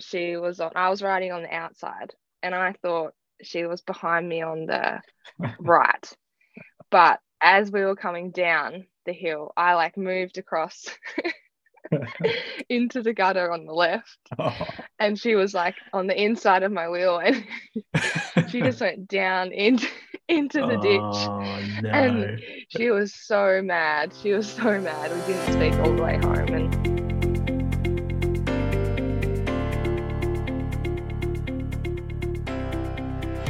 she was on I was riding on the outside and I thought she was behind me on the right. But as we were coming down the hill, I like moved across into the gutter on the left. Oh. And she was like on the inside of my wheel and she just went down into into the oh, ditch. No. And she was so mad. She was so mad. We didn't speak all the way home and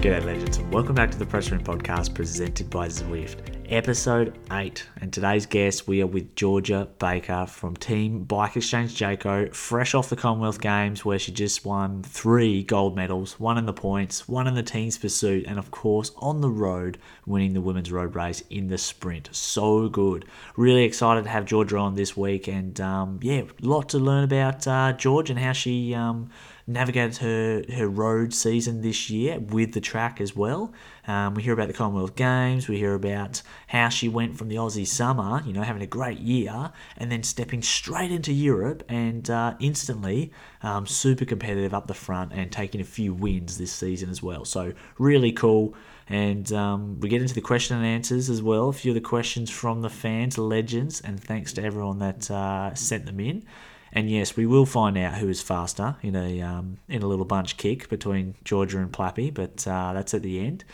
G'day, legends, and welcome back to the Press Room Podcast presented by Zwift, episode 8. And today's guest, we are with Georgia Baker from Team Bike Exchange Jayco, fresh off the Commonwealth Games, where she just won three gold medals one in the points, one in the team's pursuit, and of course, on the road, winning the women's road race in the sprint. So good. Really excited to have Georgia on this week, and um, yeah, a lot to learn about uh, George and how she. Um, navigated her, her road season this year with the track as well. Um, we hear about the Commonwealth Games, we hear about how she went from the Aussie summer, you know, having a great year, and then stepping straight into Europe and uh, instantly um, super competitive up the front and taking a few wins this season as well. So, really cool. And um, we get into the question and answers as well. A few of the questions from the fans, legends, and thanks to everyone that uh, sent them in. And yes, we will find out who is faster in a um, in a little bunch kick between Georgia and Plappy, but uh, that's at the end.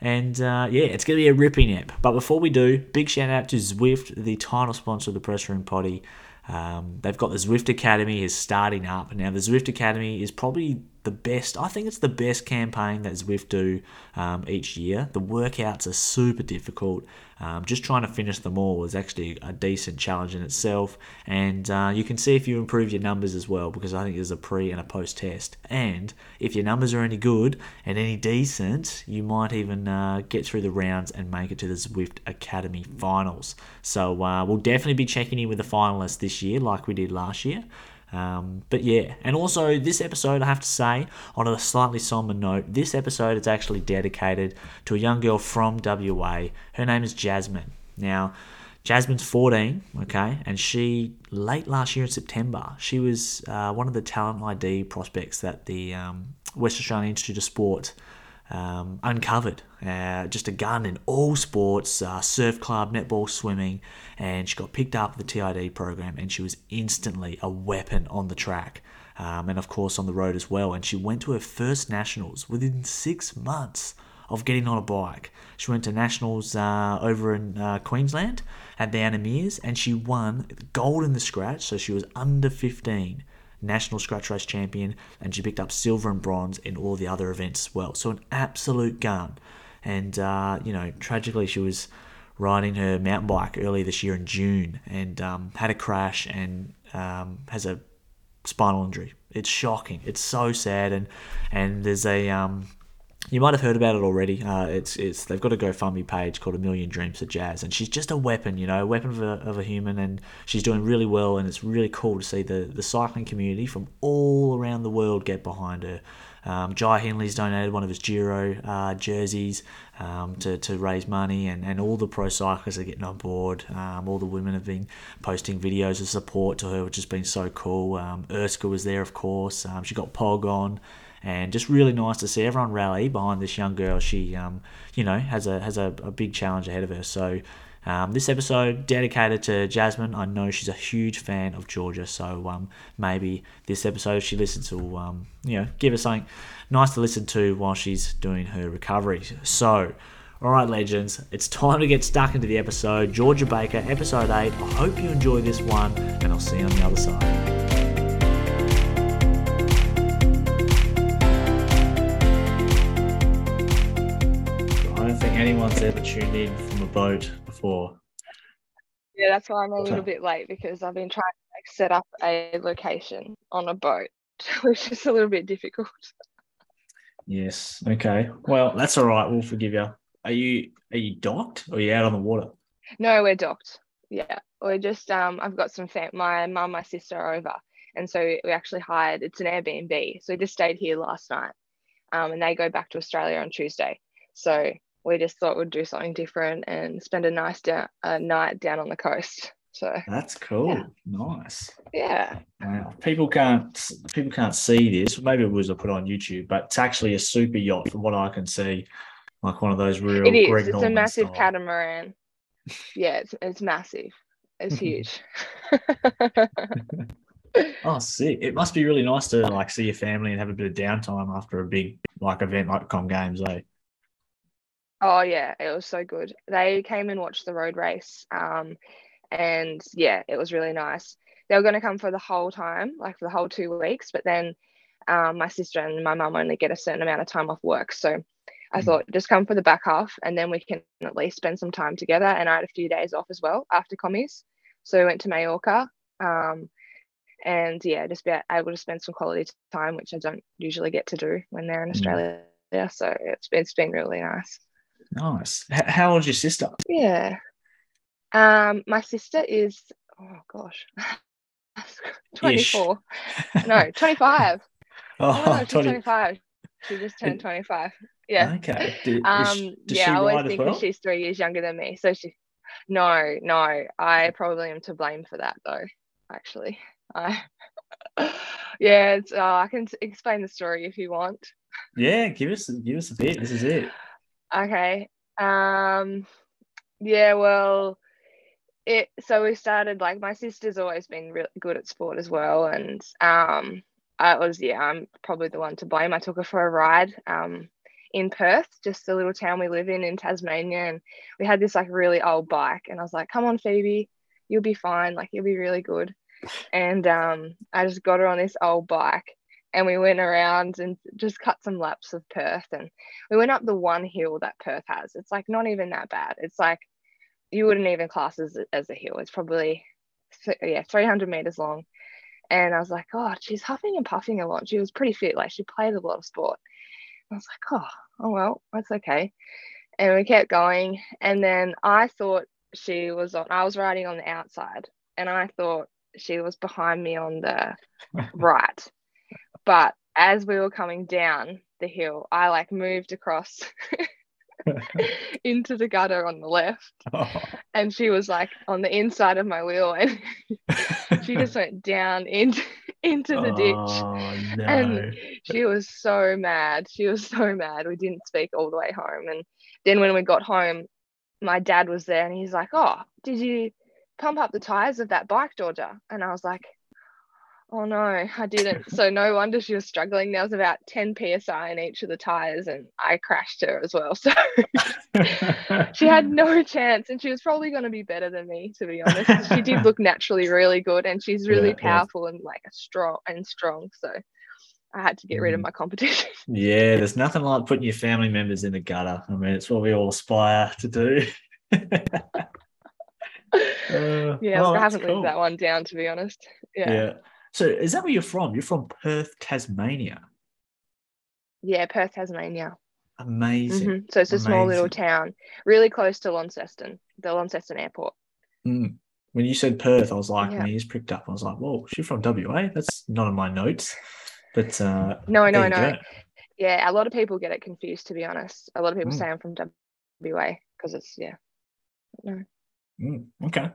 And uh, yeah, it's going to be a ripping app. But before we do, big shout out to Zwift, the title sponsor of the Press Room Potty. Um, they've got the Zwift Academy is starting up. Now, the Zwift Academy is probably the best. I think it's the best campaign that Zwift do um, each year. The workouts are super difficult. Um, just trying to finish them all is actually a decent challenge in itself, and uh, you can see if you improve your numbers as well because I think there's a pre and a post test. And if your numbers are any good and any decent, you might even uh, get through the rounds and make it to the Zwift Academy finals. So uh, we'll definitely be checking in with the finalists this year, like we did last year. Um, but yeah, and also this episode, I have to say, on a slightly somber note, this episode is actually dedicated to a young girl from WA. Her name is Jasmine. Now, Jasmine's 14, okay, and she, late last year in September, she was uh, one of the talent ID prospects that the um, West Australian Institute of Sport um, uncovered. Uh, just a gun in all sports, uh, surf club, netball, swimming, and she got picked up the TID program, and she was instantly a weapon on the track. Um, and of course on the road as well. And she went to her first nationals within six months of getting on a bike. She went to nationals uh, over in uh, Queensland at the Anna Meares, and she won gold in the scratch. So she was under 15 national scratch race champion, and she picked up silver and bronze in all the other events as well. So an absolute gun. And uh, you know, tragically, she was riding her mountain bike earlier this year in June and um, had a crash and um, has a spinal injury. It's shocking. It's so sad, and and there's a um, you might have heard about it already. Uh, it's it's they've got a GoFundMe page called A Million Dreams for Jazz, and she's just a weapon, you know, a weapon of a, of a human, and she's doing really well. And it's really cool to see the the cycling community from all around the world get behind her. Um, Jai Hindley's donated one of his Giro uh, jerseys um, to, to raise money, and, and all the pro cyclists are getting on board. Um, all the women have been posting videos of support to her, which has been so cool. Um, Erska was there, of course. Um, she got Pog on and just really nice to see everyone rally behind this young girl. She, um, you know, has a has a, a, big challenge ahead of her. So. Um, this episode dedicated to Jasmine. I know she's a huge fan of Georgia, so um, maybe this episode she listens to, um, you know, give her something nice to listen to while she's doing her recovery. So, all right, legends, it's time to get stuck into the episode. Georgia Baker, episode 8. I hope you enjoy this one, and I'll see you on the other side. think anyone's ever tuned in boat before. Yeah, that's why I'm a little bit late because I've been trying to like, set up a location on a boat, which is a little bit difficult. Yes. Okay. Well, that's all right. We'll forgive you. Are you are you docked or are you out on the water? No, we're docked. Yeah, we're just um. I've got some fam- my mum, my sister are over, and so we actually hired. It's an Airbnb, so we just stayed here last night. Um, and they go back to Australia on Tuesday. So we just thought we'd do something different and spend a nice da- a night down on the coast. So that's cool. Yeah. Nice. Yeah. Wow. People can't people can't see this. Maybe it was I put on YouTube, but it's actually a super yacht from what I can see. Like one of those real. It is. Greg it's Norman a massive style. catamaran. Yeah, it's it's massive. It's huge. oh, sick! It must be really nice to like see your family and have a bit of downtime after a big like event like Com Games, eh? Oh yeah, it was so good. They came and watched the road race, um, and yeah, it was really nice. They were going to come for the whole time, like for the whole two weeks, but then um, my sister and my mum only get a certain amount of time off work, so I mm. thought just come for the back half, and then we can at least spend some time together. And I had a few days off as well after commies, so we went to Mallorca. Um, and yeah, just be able to spend some quality time, which I don't usually get to do when they're in mm. Australia. Mm. So it's it's been really nice. Nice. H- how old's your sister? Yeah. Um, my sister is oh gosh, 24. no, 25. Oh, oh no, 20... 25. She just turned 25. Yeah. Okay. Did, um, she, yeah, I always think well? she's three years younger than me. So she, no, no, I probably am to blame for that though. Actually, I, yeah, it's. Uh, I can explain the story if you want. Yeah, give us give us a bit. This is it. Okay. Um yeah, well it so we started like my sister's always been really good at sport as well and um I was yeah, I'm probably the one to blame. I took her for a ride um in Perth, just the little town we live in in Tasmania and we had this like really old bike and I was like, "Come on Phoebe, you'll be fine, like you'll be really good." And um I just got her on this old bike and we went around and just cut some laps of Perth and we went up the one hill that Perth has. It's like not even that bad. It's like you wouldn't even class as, as a hill. It's probably yeah 300 meters long. And I was like, oh, she's huffing and puffing a lot. She was pretty fit. Like she played a lot of sport. I was like, oh, oh well, that's okay. And we kept going. And then I thought she was on. I was riding on the outside, and I thought she was behind me on the right. But as we were coming down the hill, I like moved across into the gutter on the left. Oh. And she was like on the inside of my wheel and she just went down into into the ditch. Oh, no. And she was so mad. She was so mad. We didn't speak all the way home. And then when we got home, my dad was there and he's like, Oh, did you pump up the tires of that bike, Georgia? And I was like, Oh no, I didn't. So no wonder she was struggling. There was about 10 psi in each of the tires, and I crashed her as well. So she had no chance, and she was probably going to be better than me, to be honest. She did look naturally really good, and she's really yeah, powerful yeah. and like strong and strong. So I had to get rid of mm. my competition. yeah, there's nothing like putting your family members in the gutter. I mean, it's what we all aspire to do. Uh, yeah, oh, I haven't cool. lived that one down to be honest. Yeah. yeah. So is that where you're from? You're from Perth, Tasmania. Yeah, Perth, Tasmania. Amazing. Mm-hmm. So it's a Amazing. small little town, really close to Launceston, the Launceston Airport. Mm. When you said Perth, I was like, yeah. my ears pricked up. I was like, "Whoa, she's from WA." That's not in my notes, but uh, no, no, no. Yeah, a lot of people get it confused. To be honest, a lot of people mm. say I'm from WA because it's yeah. No. Mm. Okay.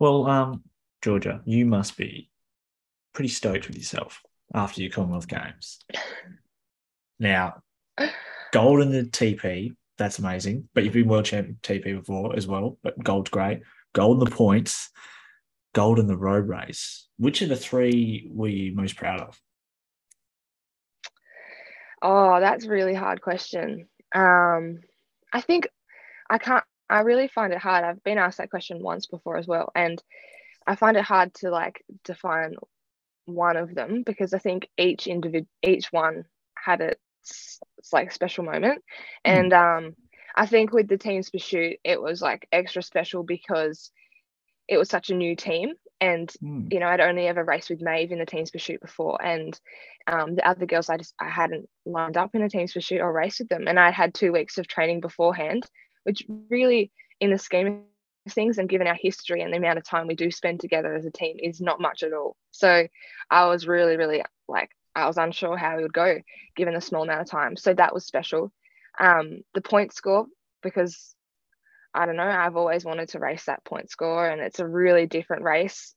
Well, um, Georgia, you must be pretty stoked with yourself after your Commonwealth Games. Now, gold in the TP, that's amazing. But you've been world champion TP before as well, but gold's great. Gold in the points, gold in the road race. Which of the three were you most proud of? Oh, that's a really hard question. Um, I think I can't, I really find it hard. I've been asked that question once before as well. And I find it hard to like define one of them because I think each individual, each one had its, its like special moment, mm. and um, I think with the team's pursuit, it was like extra special because it was such a new team, and mm. you know I'd only ever raced with Maeve in the team's pursuit before, and um, the other girls I just I hadn't lined up in a team's pursuit or raced with them, and I had two weeks of training beforehand, which really in the scheme things and given our history and the amount of time we do spend together as a team is not much at all. So I was really, really like I was unsure how it would go given the small amount of time. So that was special. Um, the point score because I don't know, I've always wanted to race that point score, and it's a really different race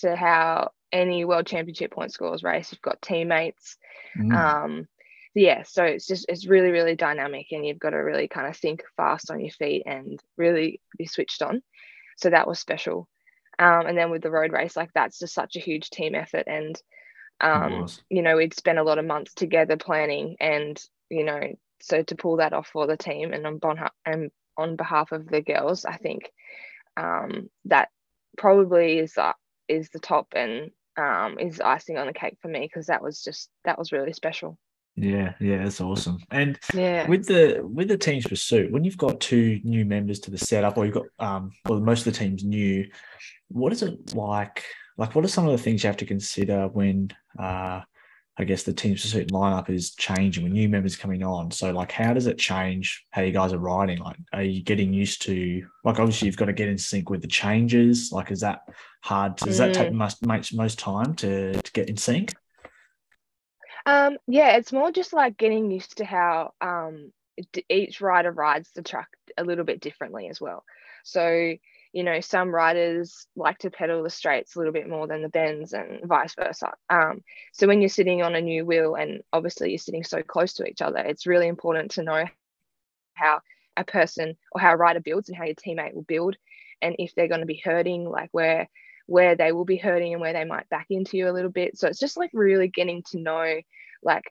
to how any world championship point scores race. You've got teammates. Mm. Um, yeah, so it's just it's really really dynamic, and you've got to really kind of think fast on your feet and really be switched on. So that was special. Um, and then with the road race, like that's just such a huge team effort, and um, you know we'd spent a lot of months together planning, and you know so to pull that off for the team and on bon- and on behalf of the girls, I think um, that probably is uh, is the top and um, is icing on the cake for me because that was just that was really special. Yeah, yeah, that's awesome. And yeah, with the with the team's pursuit, when you've got two new members to the setup, or you've got um, well, most of the team's new, what is it like? Like, what are some of the things you have to consider when uh, I guess the team's pursuit lineup is changing with new members coming on. So like how does it change how you guys are riding? Like are you getting used to like obviously you've got to get in sync with the changes? Like is that hard to, does that take mm. most most most time to, to get in sync? Um yeah, it's more just like getting used to how um each rider rides the truck a little bit differently as well. So you know some riders like to pedal the straights a little bit more than the bends and vice versa um, so when you're sitting on a new wheel and obviously you're sitting so close to each other it's really important to know how a person or how a rider builds and how your teammate will build and if they're going to be hurting like where where they will be hurting and where they might back into you a little bit so it's just like really getting to know like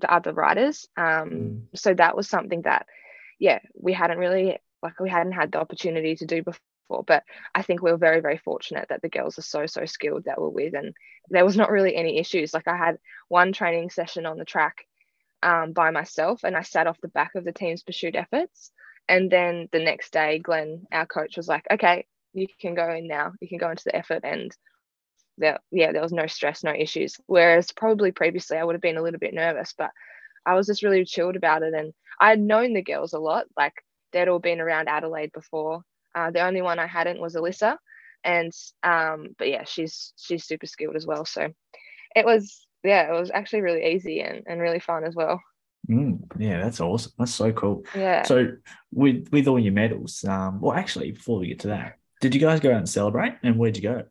the other riders um, mm. so that was something that yeah we hadn't really like we hadn't had the opportunity to do before. But I think we were very, very fortunate that the girls are so, so skilled that we're with. And there was not really any issues. Like I had one training session on the track um, by myself and I sat off the back of the team's pursuit efforts. And then the next day, Glenn, our coach, was like, okay, you can go in now. You can go into the effort. And there, yeah, there was no stress, no issues. Whereas probably previously I would have been a little bit nervous, but I was just really chilled about it. And I had known the girls a lot. Like they'd all been around Adelaide before. Uh, the only one I hadn't was Alyssa, and um, but yeah, she's she's super skilled as well. So it was yeah, it was actually really easy and, and really fun as well. Mm, yeah, that's awesome. That's so cool. Yeah. So with with all your medals, um, well, actually, before we get to that, did you guys go out and celebrate? And where'd you go?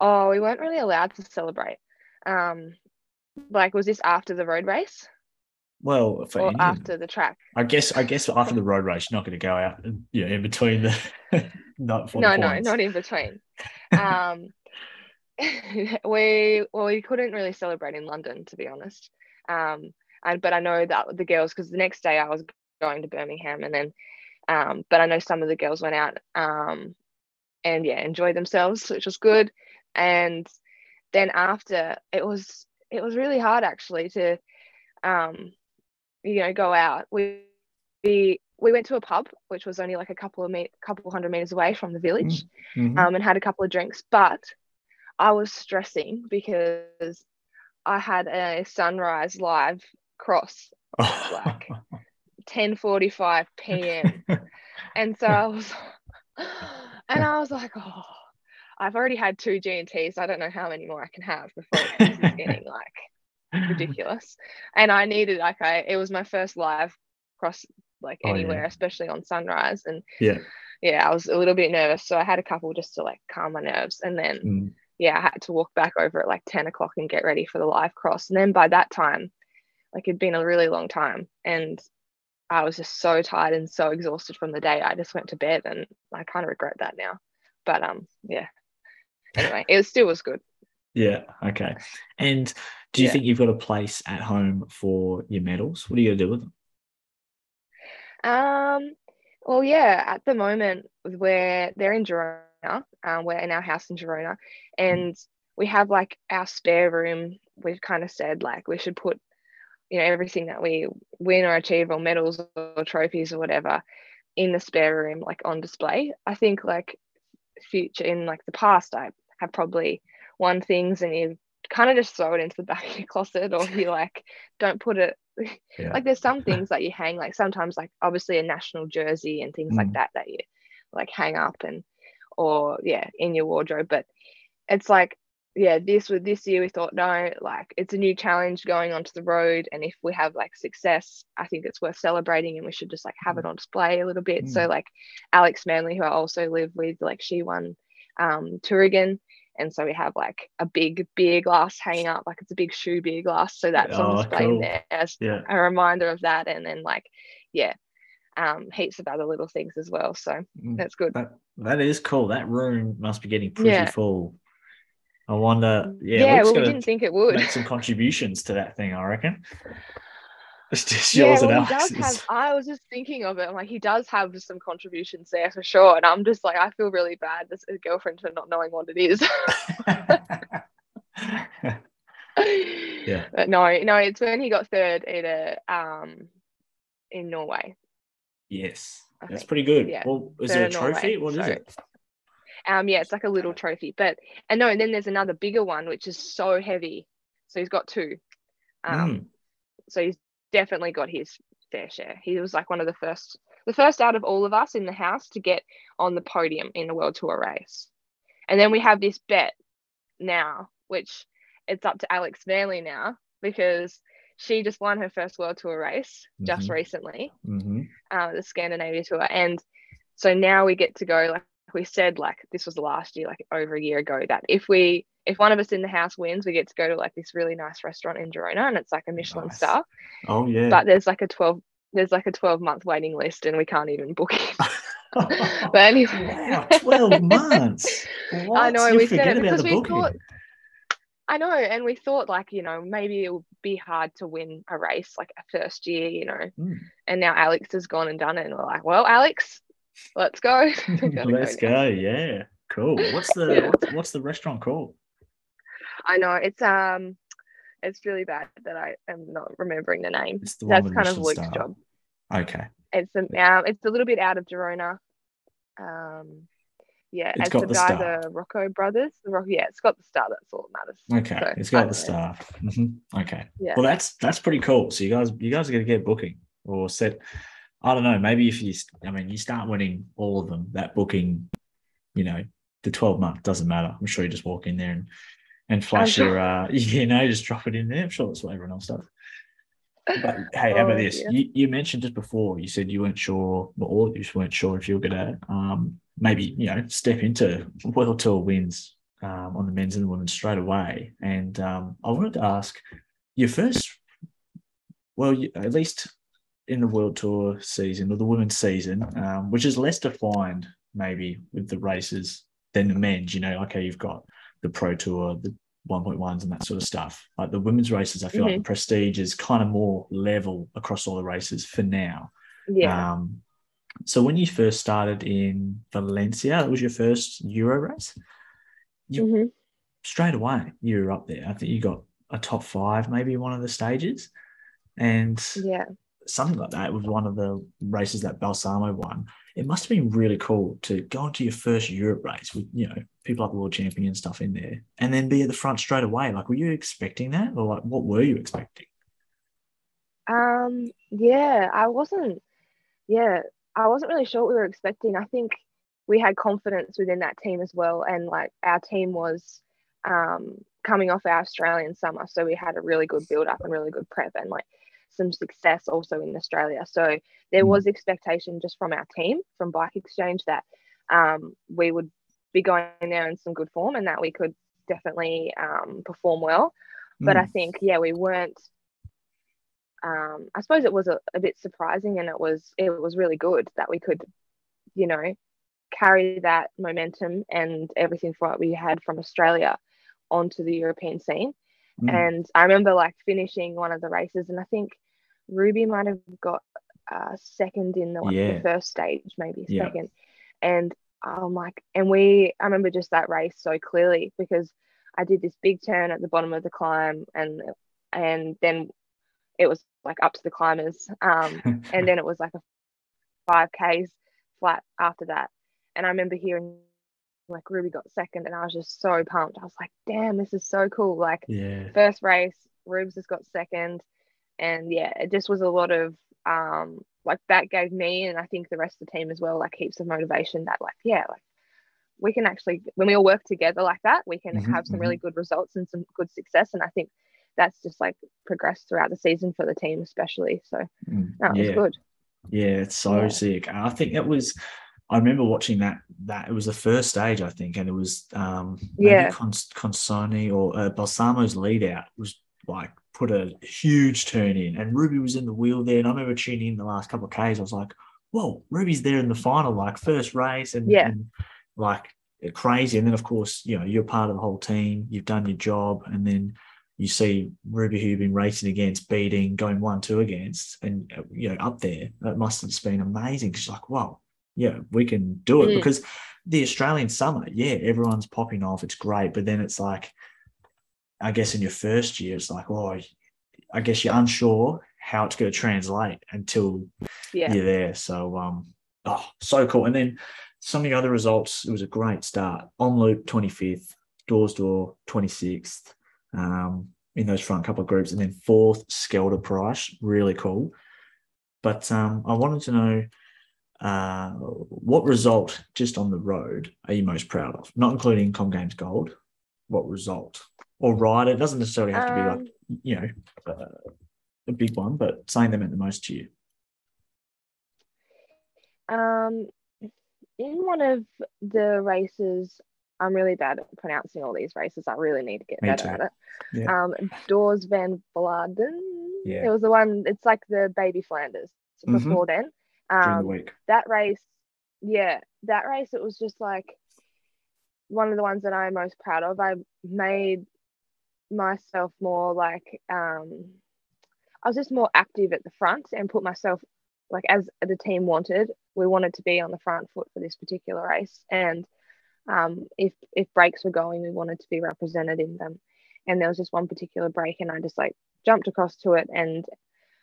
Oh, we weren't really allowed to celebrate. Um, like, was this after the road race? Well, for or after the track. I guess I guess after the road race, you're not going to go out, you know, in between the not no, no, not in between. um, we well, we couldn't really celebrate in London, to be honest. Um, and but I know that the girls, because the next day I was going to Birmingham, and then, um, but I know some of the girls went out, um, and yeah, enjoyed themselves, which was good. And then after, it was it was really hard actually to um you know go out we we we went to a pub which was only like a couple of me- couple hundred meters away from the village mm-hmm. um, and had a couple of drinks but i was stressing because i had a sunrise live cross like 10:45 p.m. and so I was and I was like oh I've already had two G&Ts I don't know how many more I can have before this is getting like ridiculous. and I needed like I it was my first live cross like oh, anywhere, yeah. especially on sunrise. And yeah, yeah, I was a little bit nervous. So I had a couple just to like calm my nerves. And then mm. yeah, I had to walk back over at like 10 o'clock and get ready for the live cross. And then by that time, like it'd been a really long time. And I was just so tired and so exhausted from the day. I just went to bed and I kind of regret that now. But um yeah. Anyway, it still was good. Yeah. Okay. And do you yeah. think you've got a place at home for your medals? What are you going to do with them? Um. Well, yeah. At the moment, where they're in Girona, um, we're in our house in Girona, mm. and mm. we have like our spare room. We've kind of said like we should put, you know, everything that we win or achieve or medals or trophies or whatever in the spare room, like on display. I think like future in like the past, I have probably won things and you kind of just throw it into the back of your closet or you like don't put it yeah. like there's some things that you hang like sometimes like obviously a national jersey and things mm. like that that you like hang up and or yeah in your wardrobe but it's like yeah, this with this year we thought no, like it's a new challenge going onto the road, and if we have like success, I think it's worth celebrating, and we should just like have it on display a little bit. Mm. So like Alex Manly, who I also live with, like she won um, Tooradin, and so we have like a big beer glass hanging up, like it's a big shoe beer glass, so that's oh, on display cool. there as yeah. a reminder of that, and then like yeah, um, heaps of other little things as well. So mm. that's good. That, that is cool. That room must be getting pretty yeah. full I wonder. Yeah, yeah well, we didn't think it would make some contributions to that thing. I reckon. It's just yours yeah, well, and Alex's. Have, I was just thinking of it. I'm like, he does have some contributions there for sure. And I'm just like, I feel really bad as a girlfriend for not knowing what it is. yeah. But no, no, it's when he got third at a um in Norway. Yes. I That's think. pretty good. Yeah. Well, is there a trophy? Norway, what is so. it? Um, yeah, it's like a little trophy. But and no, and then there's another bigger one which is so heavy. So he's got two. Um, mm. so he's definitely got his fair share. He was like one of the first, the first out of all of us in the house to get on the podium in the World Tour race. And then we have this bet now, which it's up to Alex Manly now because she just won her first World Tour race mm-hmm. just recently, mm-hmm. uh, the Scandinavia Tour, and so now we get to go like we said like this was last year, like over a year ago, that if we if one of us in the house wins, we get to go to like this really nice restaurant in Girona and it's like a Michelin nice. star. Oh yeah. But there's like a 12 there's like a 12 month waiting list and we can't even book it. but anyway. Wow, 12 months. What? I know you we said it because we booking. thought I know, and we thought like, you know, maybe it would be hard to win a race like a first year, you know. Mm. And now Alex has gone and done it, and we're like, well, Alex, let's go. let's go, go yeah. Cool. What's the yeah. what's, what's the restaurant called? I know it's um it's really bad that I am not remembering the name. The That's kind of Luke's job. Okay. It's a um, it's a little bit out of Girona. Um, yeah, it's, got the, guy, star. the Roca brothers. The Rock, yeah, it's got the star. That's all that matters. Okay, so, it's got the star. Mm-hmm. Okay. Yeah. Well, that's that's pretty cool. So you guys, you guys are gonna get booking or set. I don't know. Maybe if you, I mean, you start winning all of them, that booking, you know, the twelve month doesn't matter. I'm sure you just walk in there and and flash your, uh, you know, just drop it in there. I'm sure that's what everyone else does. But hey, how about oh, this? Yeah. You, you mentioned just before, you said you weren't sure, or all of you weren't sure if you were going to um, maybe, you know, step into World Tour wins um, on the men's and the women's straight away. And um, I wanted to ask your first, well, you, at least in the World Tour season or the women's season, um, which is less defined maybe with the races than the men's, you know, okay, you've got the Pro Tour, the 1.1s and that sort of stuff. Like the women's races, I feel mm-hmm. like the prestige is kind of more level across all the races for now. Yeah. Um, so when you first started in Valencia, that was your first Euro race. You mm-hmm. straight away you were up there. I think you got a top five, maybe one of the stages, and yeah, something like that was one of the races that Balsamo won it must have been really cool to go into your first Europe race with, you know, people like world champion and stuff in there and then be at the front straight away. Like, were you expecting that or like what were you expecting? Um, yeah, I wasn't, yeah, I wasn't really sure what we were expecting. I think we had confidence within that team as well. And like our team was um, coming off our Australian summer. So we had a really good build up and really good prep. And like some success also in Australia. So there mm. was expectation just from our team, from Bike Exchange, that um, we would be going there in some good form and that we could definitely um, perform well. Mm. But I think, yeah, we weren't. Um, I suppose it was a, a bit surprising, and it was it was really good that we could, you know, carry that momentum and everything from what we had from Australia onto the European scene. Mm. And I remember like finishing one of the races, and I think Ruby might have got uh, second in the, yeah. the first stage, maybe yeah. second. And I'm like, and we, I remember just that race so clearly because I did this big turn at the bottom of the climb, and and then it was like up to the climbers, um, and then it was like a five k's flat after that. And I remember hearing like Ruby got second, and I was just so pumped. I was like, damn, this is so cool. Like, yeah. first race, Rubes has got second and yeah it just was a lot of um like that gave me and I think the rest of the team as well like heaps of motivation that like yeah like we can actually when we all work together like that we can Mhm, have some really good results and some good success and i think that's just like progressed throughout the season for the team especially so Mm, that was yeah. good Yeah, it's so Yeah. sick. I think it was. I remember watching that. That it was the first stage, I think, and it was um maybe Yeah. Cons- Consonni or uh, Balsamo's lead out was like put a huge turn in, and Ruby was in the wheel there. And I remember tuning in the last couple of k's. I was like, "Whoa, Ruby's there in the final, like first race, and, Yeah. and like crazy." And then of course, you know, you're part of the whole team. You've done your job, and then you see Ruby who you've been racing against, beating, going one two against, and uh, you know up there. That must have been amazing. She's like, wow, yeah, we can do it Mm. because the Australian summer, yeah, everyone's popping off. It's great, but then it's like, I guess in your first year, it's like, oh, I guess you're unsure how it's going to translate until yeah you're there. So, um, oh, so cool. And then some of the other results, it was a great start. Omloop, 25th, Dwars door, 26th, um, in those front couple of groups. And then fourth, Scheldeprijs, really cool. But um, I wanted to know uh, what result just on the road are you most proud of? Not including Com Games Gold. What result or ride? It doesn't necessarily have to be like Um, you know uh, a big one, but saying them meant the most to you. Um, in one of the races, I'm really bad at pronouncing all these races. I really need to get Me better too. at it. Yeah. Um, Doors Van Bladen. Yeah. It was the one. It's like the Baby Flanders Mhm. before then. During the Um, week. that race, yeah, that race. It was just like one of the ones that I'm most proud of. I made myself more like um, I was just more active at the front and put myself like as the team wanted. We wanted to be on the front foot for this particular race, and um, if if breaks were going, we wanted to be represented in them. And there was just one particular break, and I just like jumped across to it and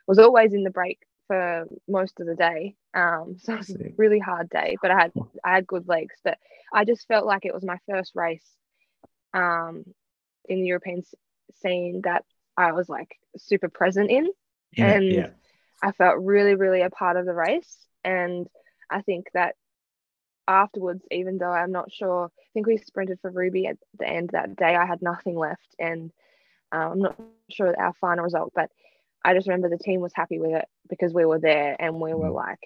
was always in the break for most of the day. Um, so it was a really hard day, but I had I had good legs. But I just felt like it was my first race um, in the European scene that I was like super present in Yeah, and yeah. I felt really, really a part of the race. And I think that afterwards, even though I'm not sure, I think we sprinted for Ruby at the end that day. I had nothing left, and uh, I'm not sure our final result, but I just remember the team was happy with it because we were there and we were Mm. like,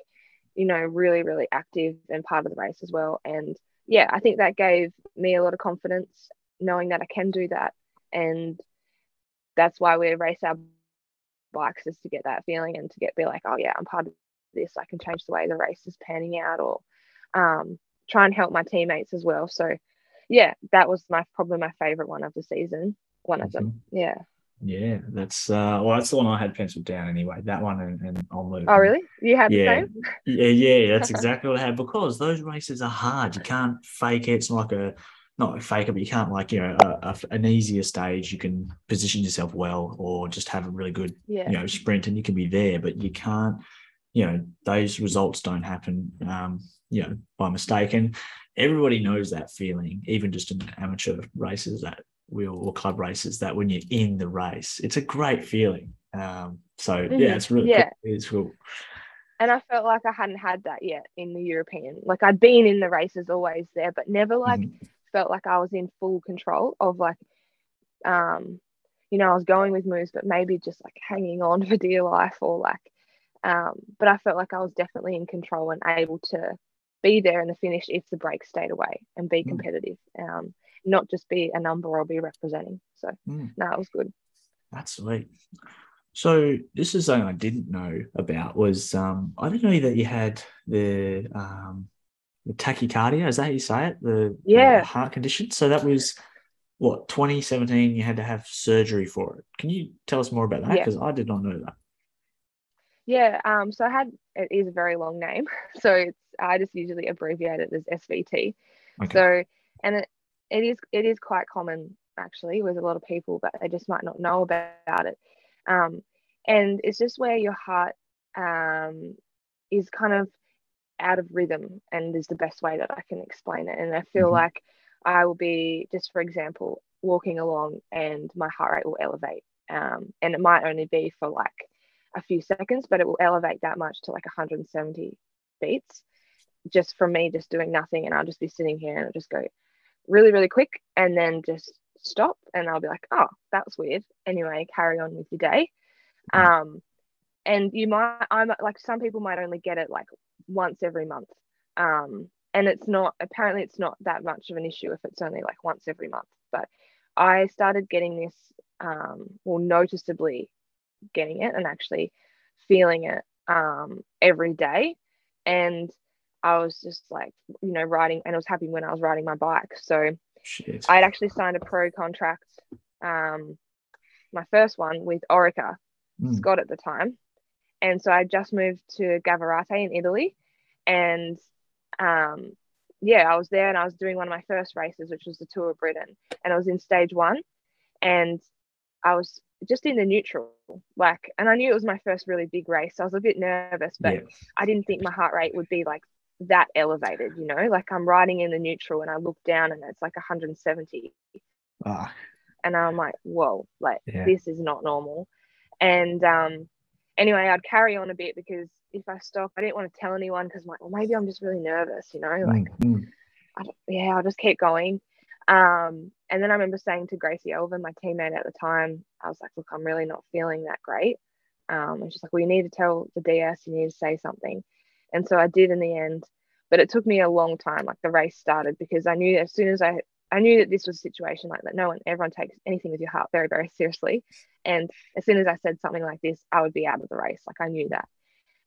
you know, really, really active and part of the race as well. And yeah, I think that gave me a lot of confidence knowing that I can do that. And that's why we race our bikes is to get that feeling and to get be like, oh yeah, I'm part of this. I can change the way the race is panning out or um, try and help my teammates as well. So yeah, that was my probably my favorite one of the season. One of them. Yeah. Yeah, that's uh well that's the one I had penciled down anyway. That one and, and loop. Oh really? You had Yeah. the same? Yeah, yeah, that's exactly what I had because those races are hard. You can't fake it. It's not like a not fake it, but you can't like you know a, a, an easier stage. You can position yourself well, or just have a really good Yeah. you know sprint, and you can be there. But you can't, you know, those results don't happen, um, you know, by mistake. And everybody knows that feeling, even just in amateur races that wheel or club races. That when you're in the race, it's a great feeling. Um, so yeah, Mhm. it's really Yeah. cool. It's cool. And I felt like I hadn't had that yet in the European. Like I'd been in the races always there, but never like Mhm. felt like I was in full control of like um you know, I was going with moves, but maybe just like hanging on for dear life or like um but I felt like I was definitely in control and able to be there in the finish if the break stayed away and be Mm. competitive. Um not just be a number or be representing. So Mm. no, it was good. That's sweet. So this is something I didn't know about was um, I didn't know that you had the um, the tachycardia. Is that how you say it? The, the Yeah. heart condition. So that was what 2017. You had to have surgery for it. Can you tell us more about that? Yeah. Because I did not know that. Yeah, um, so I had it is a very long name, so it's I just usually abbreviate it as SVT. Okay. So, and it, it is it is quite common actually with a lot of people, but they just might not know about it. Um, and it's just where your heart um, is kind of out of rhythm, and is the best way that I can explain it. And I feel Mhm. like I will be just for example walking along, and my heart rate will elevate, um, and it might only be for like a few seconds, but it will elevate that much to like 170 beats just from me just doing nothing and I'll just be sitting here and I'll just go really, really quick and then just stop and I'll be like, oh, that's weird. Anyway, carry on with your day. Mm-hmm. Um, and you might, I'm like, some people might only get it like once every month. Um, and it's not, apparently, it's not that much of an issue if it's only like once every month. But I started getting this, um, well, noticeably getting it and actually feeling it um, every day. And I was just like, you know, riding, and I was happy when I was riding my bike. So I had actually signed a pro contract, um, my first one with Orica, mm. Scott at the time. And so I just moved to Gavirate in Italy. And um, yeah, I was there and I was doing one of my first races, which was the Tour of Britain. And I was in stage one. And I was just in the neutral, like, and I knew it was my first really big race. So I was a bit nervous, but yeah. I didn't think my heart rate would be like that elevated, you know, like I'm riding in the neutral and I look down and it's like 170. Ah. And I'm like, whoa, like yeah. this is not normal. And um, anyway, I'd carry on a bit because if I stop, I didn't want to tell anyone because I'm like, well, maybe I'm just really nervous, you know, like, mm-hmm. yeah, I'll just keep going. Um, and then I remember saying to Gracie Elvin, my teammate at the time, I was like, look, I'm really not feeling that great. Um, and she's like, well, you need to tell the DS, you need to say something. And so I did in the end, but it took me a long time. Like the race started because I knew as soon as I I knew that this was a situation like that. No one, everyone takes anything with your heart very, very seriously. And as soon as I said something like this, I would be out of the race. Like I knew that,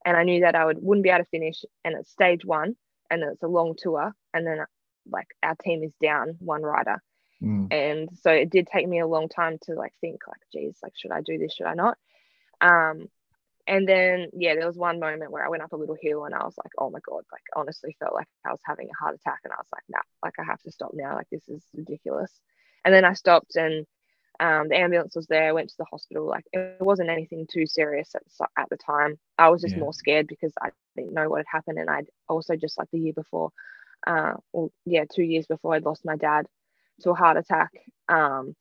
and I knew that I would wouldn't be able to finish. And it's stage one, and it's a long tour, and then like our team is down one rider, mm. and so it did take me a long time to like think like, geez, like should I do this? Should I not? Um, and then yeah there was one moment where i went up a little hill and i was like oh my god like honestly felt like i was having a heart attack and i was like nah like i have to stop now. Like this is ridiculous. And then i stopped and um, the ambulance was there. I went to the hospital. Like it wasn't anything too serious at the, at the time. I was just yeah. more scared because i didn't know what had happened. And i'd also just like the year before uh well yeah two years before i'd lost my dad to a heart attack. Um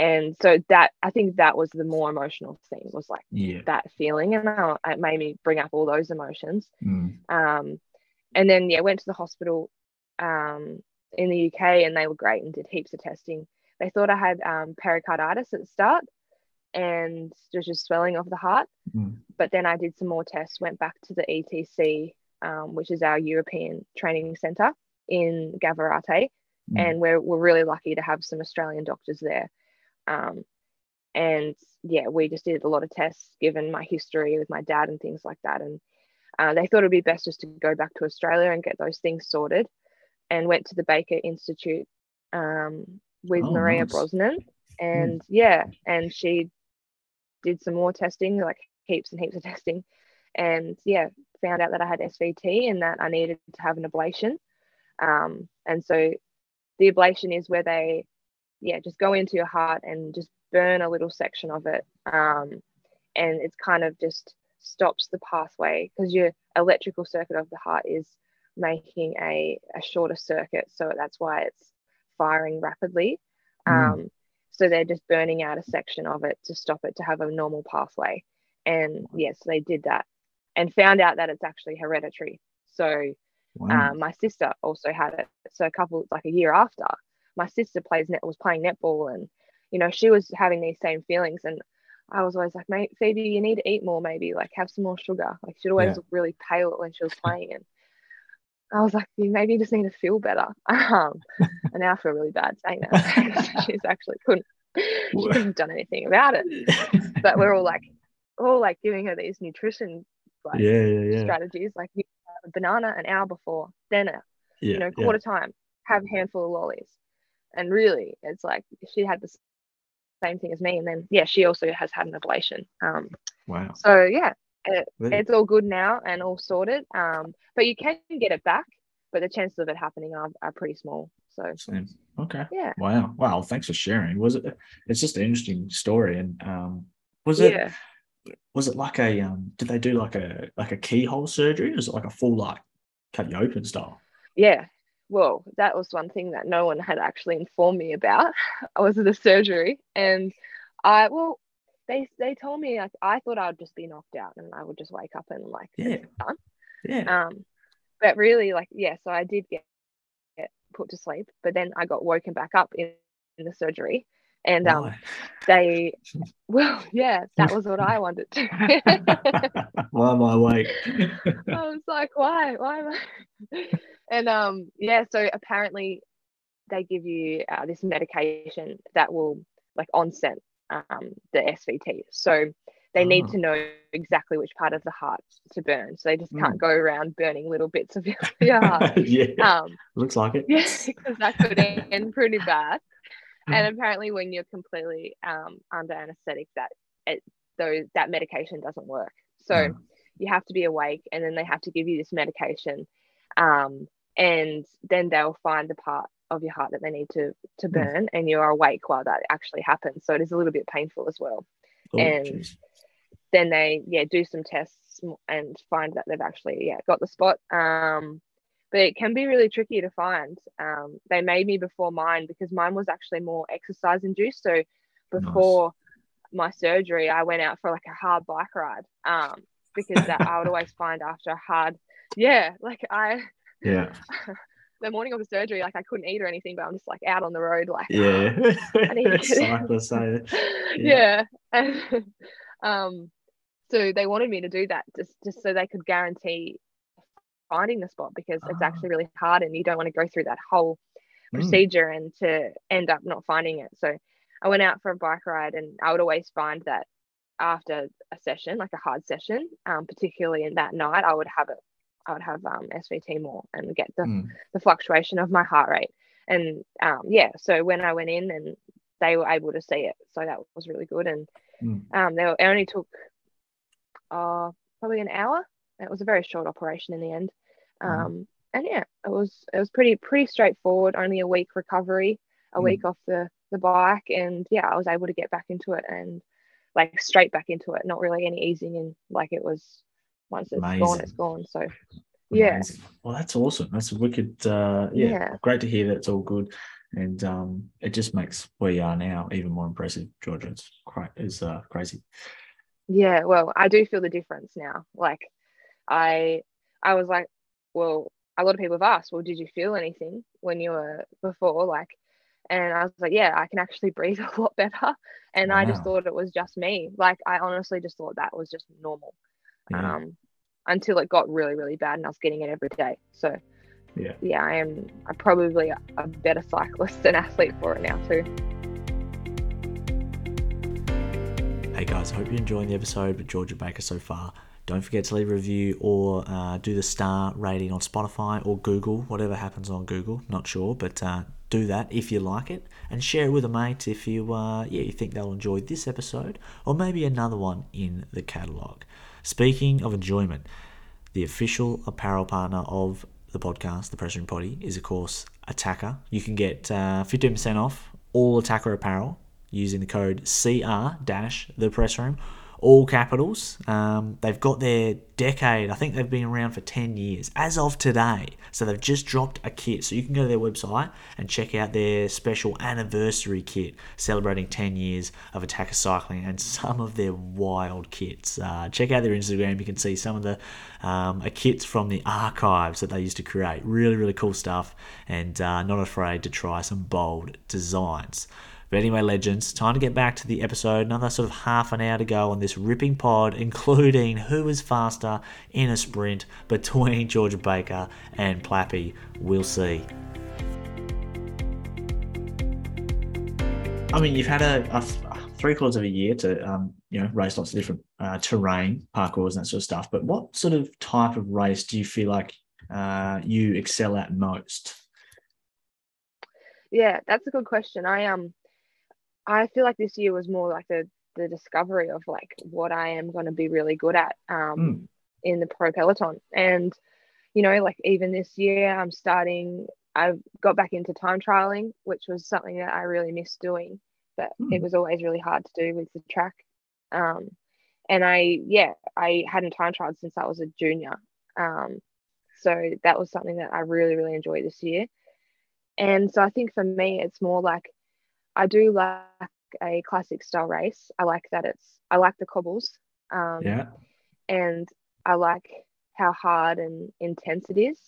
and so that i think that was the more emotional thing was like yeah. that feeling and it made me bring up all those emotions mm. um, and then yeah went to the hospital um, in the uk and they were great and did heaps of testing they thought i had um, pericarditis at the start and there's just swelling of the heart mm. but then i did some more tests went back to the etc um, which is our european training center in gavirate mm. and we're, we're really lucky to have some australian doctors there um, and yeah, we just did a lot of tests given my history with my dad and things like that. And uh, they thought it'd be best just to go back to Australia and get those things sorted. And went to the Baker Institute um, with oh, Maria nice. Brosnan. And mm. yeah, and she did some more testing, like heaps and heaps of testing. And yeah, found out that I had SVT and that I needed to have an ablation. Um, and so the ablation is where they yeah, just go into your heart and just burn a little section of it. Um, and it's kind of just stops the pathway because your electrical circuit of the heart is making a, a shorter circuit. So that's why it's firing rapidly. Mm. Um, so they're just burning out a section of it to stop it to have a normal pathway. And yes, they did that and found out that it's actually hereditary. So wow. um, my sister also had it. So a couple, like a year after, my sister plays net was playing netball and you know she was having these same feelings and I was always like, mate, Phoebe, you need to eat more, maybe like have some more sugar. Like she'd always yeah. look really pale when she was playing. And I was like, you maybe just need to feel better. Um, and now I feel really bad saying that. She's actually couldn't, she couldn't done anything about it. But we're all like, all like giving her these nutrition like yeah, yeah, yeah. strategies, like a banana an hour before dinner, you know, quarter time, have a handful of lollies and really it's like she had the same thing as me and then yeah she also has had an ablation um wow. so yeah it, it's all good now and all sorted um but you can get it back but the chances of it happening are, are pretty small so. Same. okay. Yeah. Wow. Wow. Thanks for sharing. Was it it's just an interesting story and um was it yeah. was it like a um did they do like a like a keyhole surgery or was it like a full like cut you open style? Yeah well, that was one thing that no one had actually informed me about. I was the surgery, and I well, they they told me like I thought I would just be knocked out and I would just wake up and like yeah done. Yeah. Um, but really, like, yeah, so I did get, get put to sleep, but then I got woken back up in, in the surgery. And um, Why? they, well, yeah, that was what I wanted to. Why am I awake? I was like, why? Why am I? and um, yeah, so apparently they give you uh, this medication that will like onset um, the SVT. So they need Oh. to know exactly which part of the heart to burn. So they just can't Mm. go around burning little bits of your, heart. yeah, Um, looks like it. yeah, because that could end pretty bad. And apparently, when you're completely um, under anesthetic, that it, those that medication doesn't work. So you have to be awake, and then they have to give you this medication, um, and then they'll find the part of your heart that they need to to Mm. burn, and you're awake while that actually happens. So it is a little bit painful as well. Oh, and- jeez. Then they yeah do some tests and find that they've actually yeah got the spot. Um, but it can be really tricky to find. Um, they made me before mine because mine was actually more exercise induced. So before my surgery, I went out for like a hard bike ride. Um, because that I would always find after a hard, yeah, like I yeah, the morning of the surgery, like I couldn't eat or anything, but I'm just like out on the road, like yeah. I need to get Cyclists say it. yeah. And, um, so they wanted me to do that just just so they could guarantee finding the spot because it's Ah. actually really hard and you don't want to go through that whole Mm. procedure and to end up not finding it. So I went out for a bike ride and I would always find that after a session, like a hard session, um, particularly in that night, I would have it. I would have um, SVT more and get the, Mm. the fluctuation of my heart rate. And um, yeah, so when I went in and they were able to see it, so that was really good. And Mm. um, they were, it only took uh, probably an hour. It was a very short operation in the end. Mhm. Um, and yeah, it was it was pretty pretty straightforward. Only a week recovery, a Mm. week off the the bike, and yeah, I was able to get back into it and like straight back into it. Not really any easing in. Like it was once it's gone, it's gone. So yeah, Amazing. Well, that's awesome. That's a wicked. Uh, yeah, Yeah. great to hear that it's all good, and um, it just makes where you are now even more impressive, Georgia. It's quite is uh, crazy. yeah. Well, I do feel the difference now. Like I I was like, well, a lot of people have asked, well, did you feel anything when you were before? Like, and I was like, yeah, I can actually breathe a lot better. And I just thought it was just me. Like, I honestly just thought that was just normal. Yeah. Um, until it got really, really bad and I was getting it every day. So Yeah. yeah, I am I'm probably a, a better cyclist and athlete for it now too. Hey guys, I hope you're enjoying the episode with Georgia Baker so far. Don't forget to leave a review or uh, do the star rating on Spotify or Google, whatever happens on Google. Not sure, but uh, do that if you like it, and share it with a mate if you uh, yeah you think they'll enjoy this episode or maybe another one in the catalog. Speaking of enjoyment, the official apparel partner of the podcast, the Pressure Potty, is of course Attaquer. You can get uh, 15% off all Attaquer apparel using the code CR dash the press room, all capitals. Um, they've got their decade. I think they've been around for 10 years as of today. So they've just dropped a kit. So you can go to their website and check out their special anniversary kit celebrating 10 years of Attaquer Cycling and some of their wild kits. Uh, check out their Instagram. You can see some of the um, kits from the archives that they used to create. Really, really cool stuff and uh, not afraid to try some bold designs. But anyway, legends, time to get back to the episode. Another sort of half an hour to go on this ripping pod, including who is faster in a sprint between Georgia Baker and Plappy. We'll see. I mean, you've had a, a f- three quarters of a year to, um, you know, race lots of different uh, terrain, parcours, and that sort of stuff. But what sort of type of race do you feel like uh, you excel at most? Yeah, that's a good question. I um I feel like this year was more like the the discovery of like what I am going to be really good at um Mm. in the pro peloton and you know like even this year I'm starting I've got back into time trialing which was something that I really missed doing but Mm. it was always really hard to do with the track um and I yeah I hadn't time trialed since I was a junior um so that was something that I really really enjoyed this year and so I think for me, it's more like I do like a classic style race. I like that it's, I like the cobbles. Um, Yeah. And I like how hard and intense it is.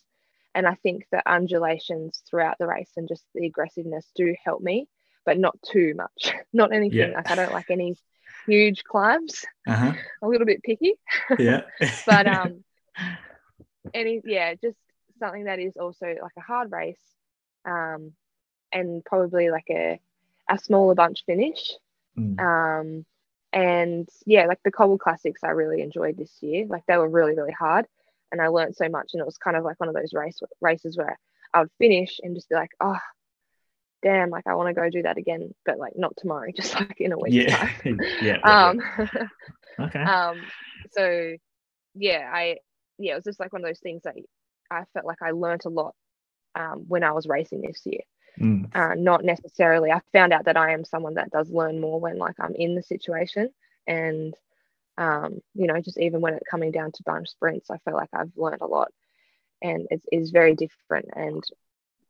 And I think the undulations throughout the race and just the aggressiveness do help me, but not too much. not anything. Yeah. Like I don't like any huge climbs. Uh-huh. A little bit picky. Yeah. but um any yeah, just something that is also like a hard race. Um and probably like a a smaller bunch finish. Mm. Um and yeah, like the cobble classics I really enjoyed this year. Like they were really, really hard. And I learned so much. And it was kind of like one of those race races where I would finish and just be like, oh, damn, like I want to go do that again, but like not tomorrow, just like in a week. Yeah. yeah. Um okay. Um so yeah, I yeah, it was just like one of those things that I felt like I learned a lot um when I was racing this year. Mm. Uh, not necessarily. I found out that I am someone that does learn more when like I'm in the situation, and um, you know, just even when it's coming down to bunch sprints, I feel like I've learned a lot, and it is very different and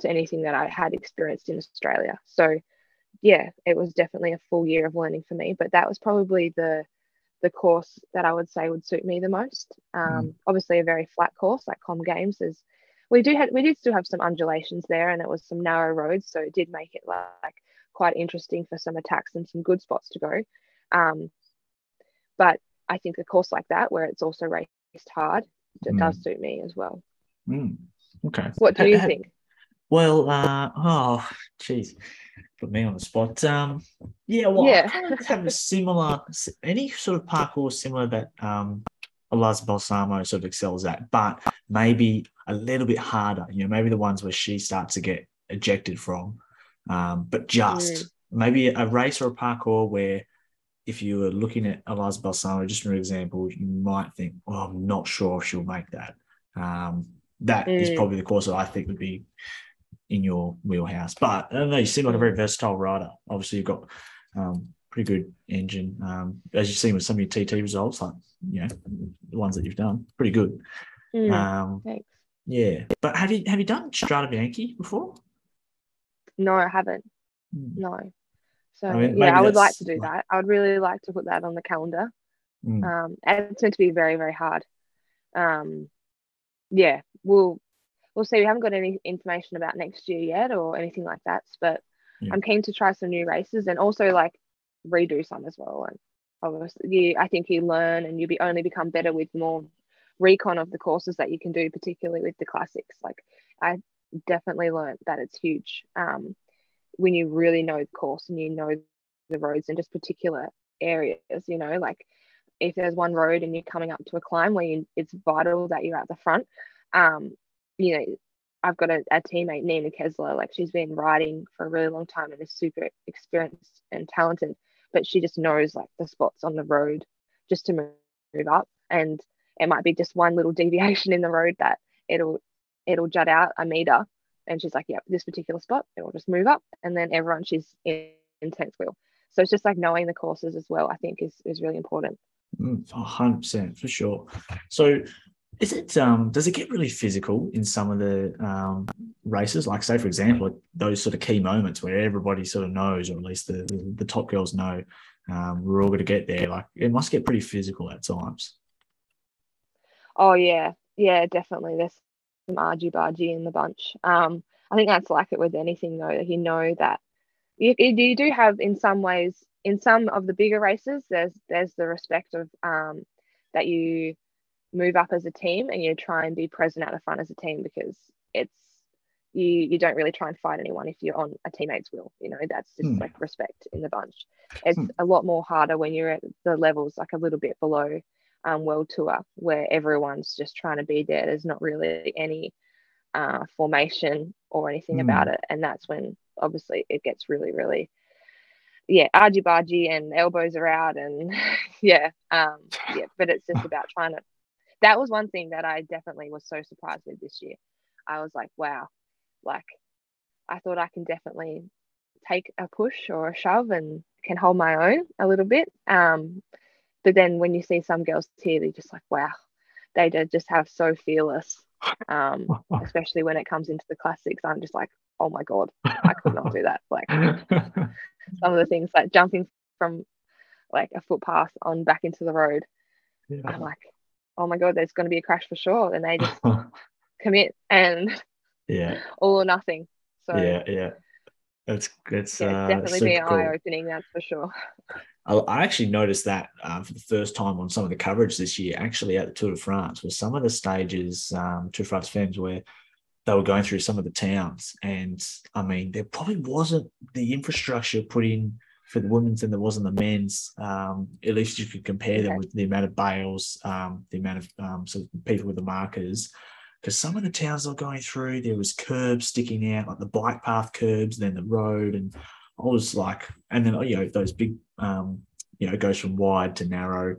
to anything that I had experienced in Australia. So, yeah, it was definitely a full year of learning for me. But that was probably the the course that I would say would suit me the most. Um, mm. Obviously, a very flat course like Com Games is we do have we did still have some undulations there and it was some narrow roads so it did make it like quite interesting for some attacks and some good spots to go um, but i think a course like that where it's also raced hard it mm. does suit me as well mm. okay what do you think well uh oh geez put me on the spot um yeah well yeah. I kind of have a similar any sort of parcours similar that um Elisa Balsamo sort of excels at, but maybe a little bit harder. You know, maybe the ones where she starts to get ejected from, um, but just mm. maybe a race or a parcours where if you were looking at Elisa Balsamo, just for example, you might think, "Well, I'm not sure if she'll make that." Um, that mm. is probably the course that I think would be in your wheelhouse. But I don't know. You seem like a very versatile rider. Obviously, you've got um, pretty good engine, um, as you've seen with some of your TT results, like you know the ones that you've done, pretty good. Mm, um. Yeah, but have you have you done Strade Bianche before? No, I haven't. Mm. No. So I mean, yeah, I would like to do that. I would really like to put that on the calendar. Mm. Um, and it's meant to be very very hard. Um, yeah, we'll we'll see. We haven't got any information about next year yet or anything like that, but yeah. I'm keen to try some new races and also like redo some as well. And obviously, you, I think you learn and you be only become better with more recon of the courses that you can do, particularly with the classics. Like I definitely learned that it's huge um, when you really know the course and you know the roads and just particular areas. You know, like if there's one road and you're coming up to a climb where you, it's vital that you're at the front. Um, you know, I've got a, a, teammate, Nina Kessler, like she's been riding for a really long time and is super experienced and talented, but she just knows like the spots on the road just to move up. And it might be just one little deviation in the road that it'll it'll jut out a meter. And she's like yep this particular spot it will just move up. And then everyone she's in, in 10th wheel. So it's just like knowing the courses as well i think is is really important. Mm, 100% for sure. So is it um does it get really physical in some of the um races? Like say for example those sort of key moments where everybody sort of knows or at least the the, the top girls know um, we're all going to get there. Like it must get pretty physical at times Oh yeah, yeah, definitely. There's some argy bargy in the bunch. Um, I think that's like it with anything though. That you know that you, you do have in some ways in some of the bigger races. There's there's the respect of um, that you move up as a team and you try and be present at the front as a team because it's you you don't really try and fight anyone if you're on a teammate's wheel you know that's just mm. like respect in the bunch it's mm. a lot more harder when you're at the levels like a little bit below um, world tour where everyone's just trying to be there. There's not really any uh, formation or anything mm. about it. And that's when obviously it gets really, really, yeah, argy bargy and elbows are out. And yeah, um, yeah, but it's just about trying to. That was one thing that I definitely was so surprised with this year. I was like, wow, like I thought I can definitely take a push or a shove and can hold my own a little bit. Um, but then when you see some girls here, they're just like, wow, they just have so fearless. Um, especially when it comes into the classics, I'm just like, oh my god, I could not do that. Like some of the things like jumping from like a footpath on back into the road. Yeah. I'm like, oh my god, there's going to be a crash for sure, and they just commit and Yeah. All or nothing. So yeah, yeah. It's it's, yeah, uh, definitely been cool. eye opening, that's for sure. I, I actually noticed that uh, for the first time on some of the coverage this year, actually at the Tour de France, was some of the stages, um, Tour de France Femmes, where they were going through some of the towns. And I mean, there probably wasn't the infrastructure put in for the women's than there was in the men's. Um, at least you could compare them with the amount of bales, um, the amount of um, sort of people with the markers. Because some of the towns they were going through, there was curbs sticking out, like the bike path curbs, then the road, and I was like, and then you know those big, um, you know, it goes from wide to narrow,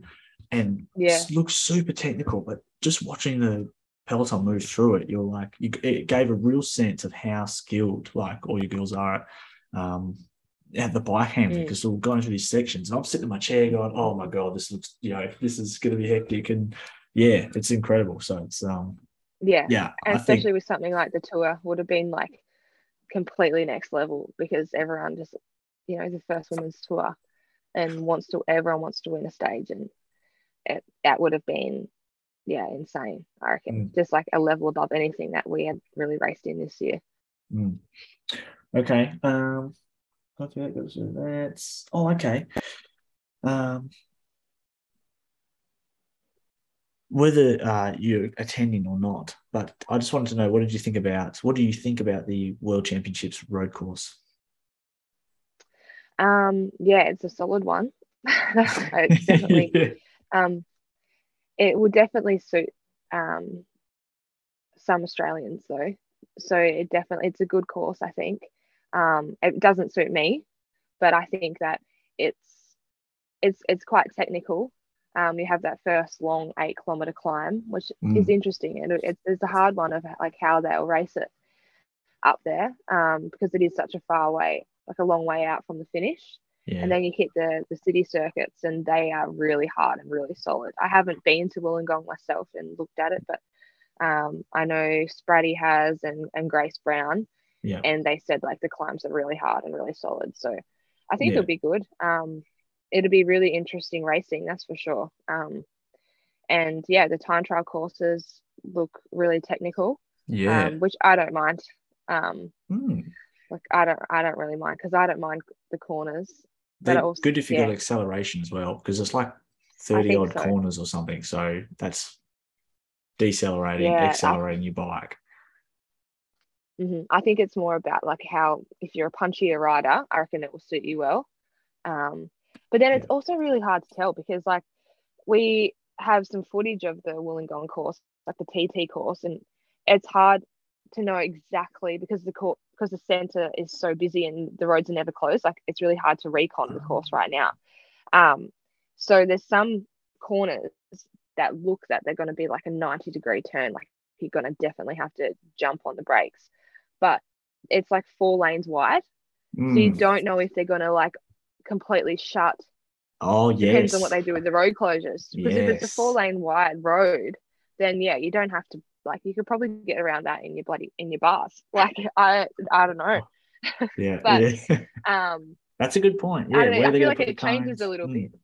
and Yeah. looks super technical. But just watching the peloton move through it, you're like, you, it gave a real sense of how skilled like all your girls are at, um, at the bike handling Mm. because they're going through these sections. And I'm sitting in my chair going, oh my god, this looks, you know, this is going to be hectic, and yeah, it's incredible. So it's um, Yeah. yeah, And especially think with something like the tour would have been like completely next level because everyone just you know, the first women's tour and wants to everyone wants to win a stage and it, that would have been yeah, insane, I reckon. Mm. Just like a level above anything that we had really raced in this year. Mm. Okay. Um, okay, that goes. Oh, okay. Um, whether uh, you're attending or not, but I just wanted to know what did you think about what do you think about the World Championships road course? Um, yeah, it's a solid one. it's definitely Yeah. um it would definitely suit um some Australians though. So it definitely it's a good course, I think. Um it doesn't suit me, but I think that it's it's it's quite technical. Um you have that first long eight kilometer climb, which Mm. is interesting and it, it's a hard one of like how they'll race it up there um because it is such a far way, like a long way out from the finish Yeah. and then you hit the the city circuits and they are really hard and really solid i haven't been to wollongong myself and looked at it but um, i know spratty has and, and grace brown yeah. and they said like the climbs are really hard and really solid so i think Yeah. it'll be good um, it'll be really interesting racing that's for sure um, and yeah the time trial courses look really technical Yeah. um, which i don't mind um, Mm. like i don't i don't really mind because i don't mind the corners but They're also- good if you yeah. got acceleration as well, because it's like thirty odd so. corners or something. So that's decelerating, Yeah, I- accelerating your bike. hmm I think it's more about like how if you're a punchier rider, I reckon it will suit you well. Um, but then it's also really hard to tell because like we have some footage of the Wollongong course, like the TT course, and it's hard to know exactly because the court because the center is so busy and the roads are never closed. Like it's really hard to recon the course right now. Um, so there's some corners that look that they're going to be like a 90 degree turn, like you're going to definitely have to jump on the brakes but it's like four lanes wide. So you Mm. don't know if they're gonna like completely shut. Oh, yes. Depends on what they do with the road closures. Because if it's a four lane wide road, then yeah, you don't have to like you could probably get around that in your bloody in your bars. Like I I don't know. Yeah, but- yeah. Um That's a good point. Yeah, I know, where I feel like it changes a cones. little Mm. bit.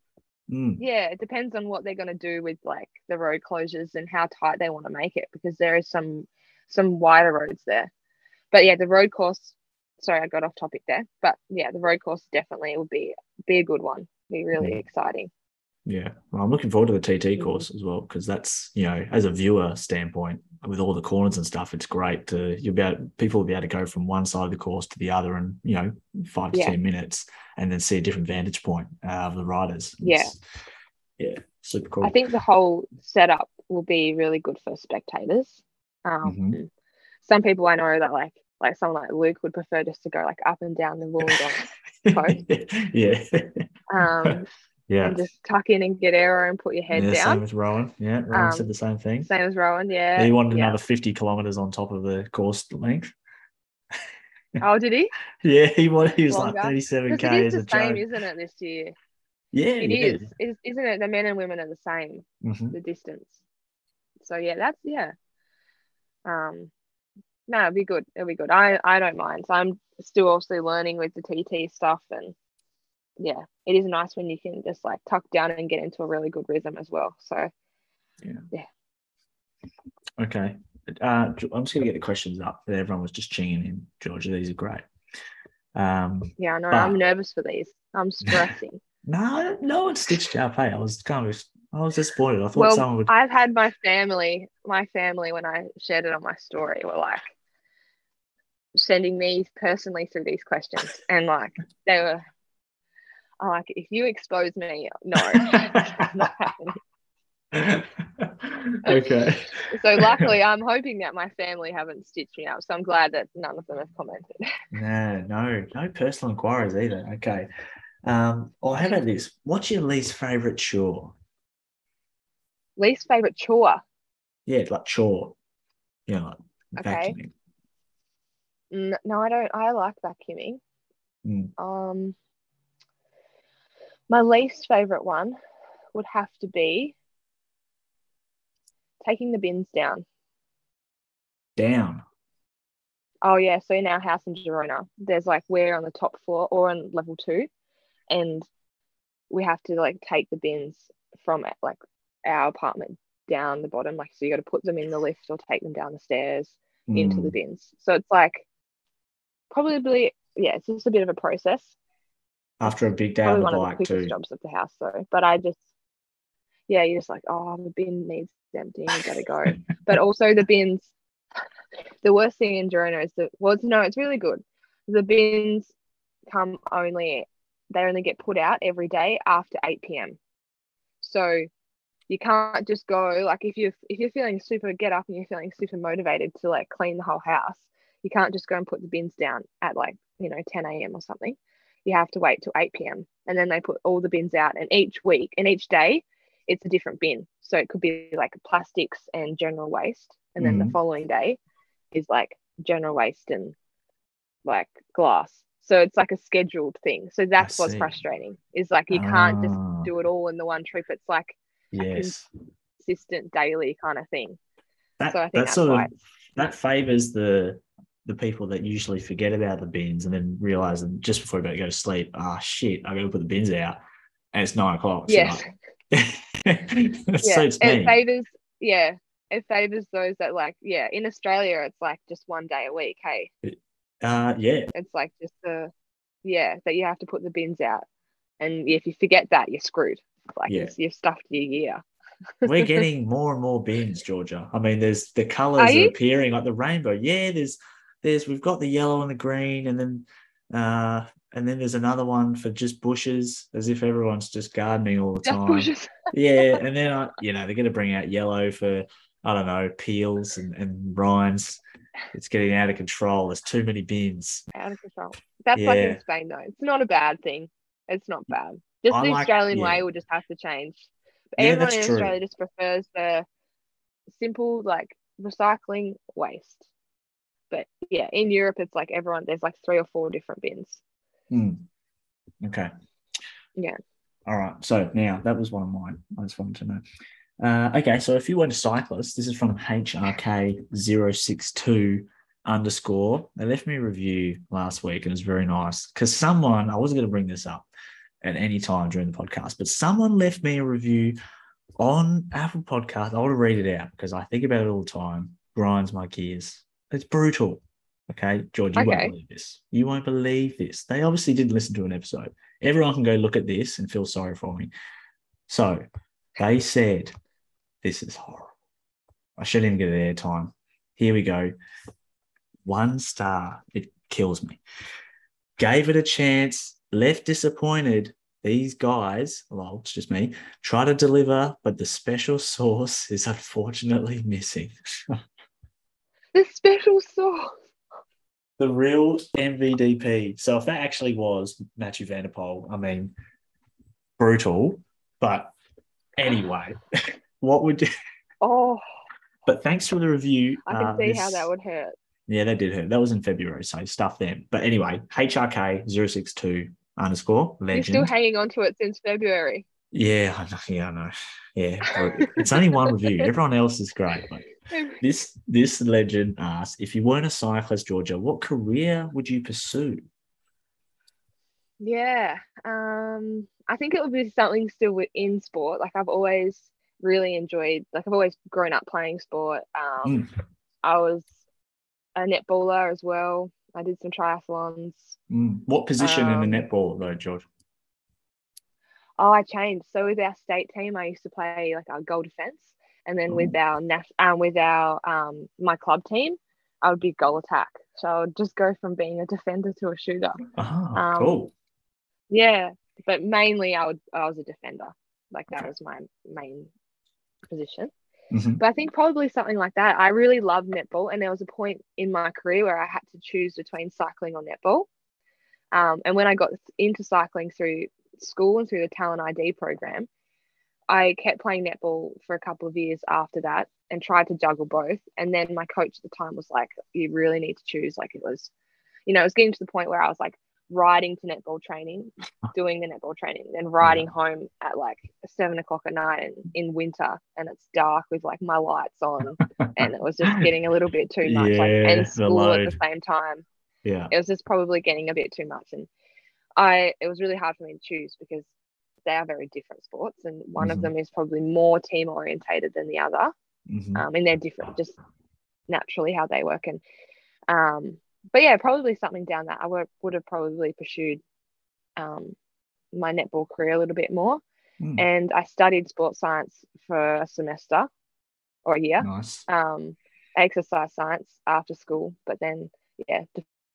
Mm. Yeah, it depends on what they're gonna do with like the road closures and how tight they want to make it because there is some some wider roads there. But yeah, the road course sorry, I got off topic there. But yeah, the road course definitely would be be a good one. Be really Mm. exciting. Yeah, well, I'm looking forward to the TT Mhm. course as well because that's you know, as a viewer standpoint, with all the corners and stuff, it's great to you'll be able, people will be able to go from one side of the course to the other in you know five to Yeah. ten minutes, and then see a different vantage point uh, of the riders. Yeah. It's- yeah, super cool. I think the whole setup will be really good for spectators. Um, Mhm. Some people I know that like like someone like Luke would prefer just to go like up and down the Wollongong coast. yeah, um, yeah. and just tuck in and get aero and put your head down. yeah, Same down. as Rowan. Yeah, Rowan Um, said the same thing. Same as Rowan, yeah. he wanted yeah. another 50 kilometers on top of the course length. Oh, did he? Yeah, he wanted, he was Longer? like 37 Because k it as is the same, joke. isn't it, this year? Yeah, It yeah. is. It is, isn't it? The men and women are the same, Mhm. the distance. So yeah, that's yeah. Um, no, it'll be good. It'll be good. I I don't mind. So I'm still also learning with the TT stuff, and yeah, it is nice when you can just like tuck down and get into a really good rhythm as well. So yeah. yeah. Okay. uh, I'm just going to get the questions up. Everyone was just chinging in, Georgia. These are great. Um, yeah, I know. But... I'm nervous for these. I'm stressing. no, no one stitched up. Hey, I was kind of, I was disappointed. I thought well, someone would. I've had my family, my family, when I shared it on my story, were like sending me personally through these questions, and like they were I'm like, if you expose me, no, not happening. okay. so luckily, I'm hoping that my family haven't stitched me up. So I'm glad that none of them have commented. No, no, no personal inquiries either. Okay. Um, or how about this? What's your least favorite chore? Least favorite chore? Yeah, like chore. Yeah, like okay. vacuuming. No, I don't. I like vacuuming. Mm. Um, my least favorite one would have to be taking the bins down. Down. Oh yeah, so in our house in Girona, there's like we're on the top floor or on level two, and we have to like take the bins from it, like our apartment down the bottom. Like so, you got to put them in the lift or take them down the stairs mm. into the hmm. bins. So it's like probably yeah, it's just a bit of a process after a big day Probably on the one bike of the too. jobs at the house though. But I just yeah, you're just like, oh, the bin needs emptying, you gotta go. but also the bins, the worst thing in Girona is that well, it's, no, it's really good. The bins come only they only get put out every day after 8 p.m. So you can't just go like if you if you're feeling super get up and you're feeling super motivated to like clean the whole house, you can't just go and put the bins down at like you know 10 a.m. or something you have to wait till 8 p.m. And then they put all the bins out. And each week and each day, it's a different bin. So it could be like plastics and general waste. And then mm-hmm. the following day is like general waste and like glass. So it's like a scheduled thing. So that's what's frustrating is like you can't just ah. do it all in the one trip. It's like yes. consistent daily kind of thing. That, so I think that sort of, that favors the the people that usually forget about the bins and then realize them just before about to go to sleep, ah, oh, shit, I got to put the bins out, and it's nine o'clock. Yes. yeah, it favors. Yeah, it favors those that like. Yeah, in Australia, it's like just one day a week. Hey. Uh, yeah. It's like just the, yeah, that you have to put the bins out, and if you forget that, you're screwed. Like yeah. you've stuffed your year. We're getting more and more bins, Georgia. I mean, there's the colors are, are appearing like the rainbow. Yeah, there's there's we've got the yellow and the green, and then uh, and then there's another one for just bushes, as if everyone's just gardening all the time. Yeah, and then uh, you know they're going to bring out yellow for I don't know peels and, and rinds. It's getting out of control. There's too many bins. Out of control. That's yeah. like in Spain though. It's not a bad thing. It's not bad. Just I the like, Australian yeah. way will just have to change. But yeah, everyone in true. Australia just prefers the simple like recycling waste. But yeah, in Europe, it's like everyone, there's like three or four different bins. Mm. Okay. Yeah. All right. So now that was one of mine. I just wanted to know. Uh, okay. So if you weren't a cyclist, this is from HRK062 underscore. They left me a review last week and it was very nice because someone, I wasn't going to bring this up at any time during the podcast, but someone left me a review on Apple Podcast. I want to read it out because I think about it all the time. Grinds my gears. It's brutal. Okay, George, you okay. won't believe this. You won't believe this. They obviously didn't listen to an episode. Everyone can go look at this and feel sorry for me. So they said, This is horrible. I shouldn't even get air time. Here we go. One star. It kills me. Gave it a chance, left disappointed. These guys, well, it's just me, try to deliver, but the special sauce is unfortunately missing. the special sauce. The real MVDP. So if that actually was Mathieu van der Poel, I mean, brutal. But anyway, what would you? Oh. But thanks for the review. I can uh, see this... how that would hurt. Yeah, that did hurt. That was in February, so stuff then. But anyway, HRK 062 underscore legend. You're still hanging on to it since February. Yeah, I know. Yeah, I know. Yeah, it's only one review. Everyone else is great. Like, this this legend asks, if you weren't a cyclist, Georgia, what career would you pursue? Yeah, um, I think it would be something still within sport. Like I've always really enjoyed, like I've always grown up playing sport. Um, mm. I was a netballer as well. I did some triathlons. Mm. What position um, in the netball though, George? Oh, I changed. So with our state team, I used to play like our goal defense, and then with oh. our um, with our um, my club team, I would be goal attack. So I would just go from being a defender to a shooter. Oh, um, cool. Yeah, but mainly I would I was a defender. Like that was my main position. Mm-hmm. But I think probably something like that. I really love netball, and there was a point in my career where I had to choose between cycling or netball. Um, and when I got into cycling through school and through the Talent ID program, I kept playing netball for a couple of years after that and tried to juggle both. And then my coach at the time was like, "You really need to choose." Like it was, you know, it was getting to the point where I was like, riding to netball training, doing the netball training, then riding home at like seven o'clock at night and in winter and it's dark with like my lights on and it was just getting a little bit too much. Yeah, like and school at the same time. Yeah. It was just probably getting a bit too much. And I it was really hard for me to choose because they are very different sports and one mm-hmm. of them is probably more team orientated than the other. Mm-hmm. Um, and they're different just naturally how they work. And um but yeah, probably something down that I would, would have probably pursued um, my netball career a little bit more. Mm. And I studied sports science for a semester or a year. Nice. Um, exercise science after school, but then yeah,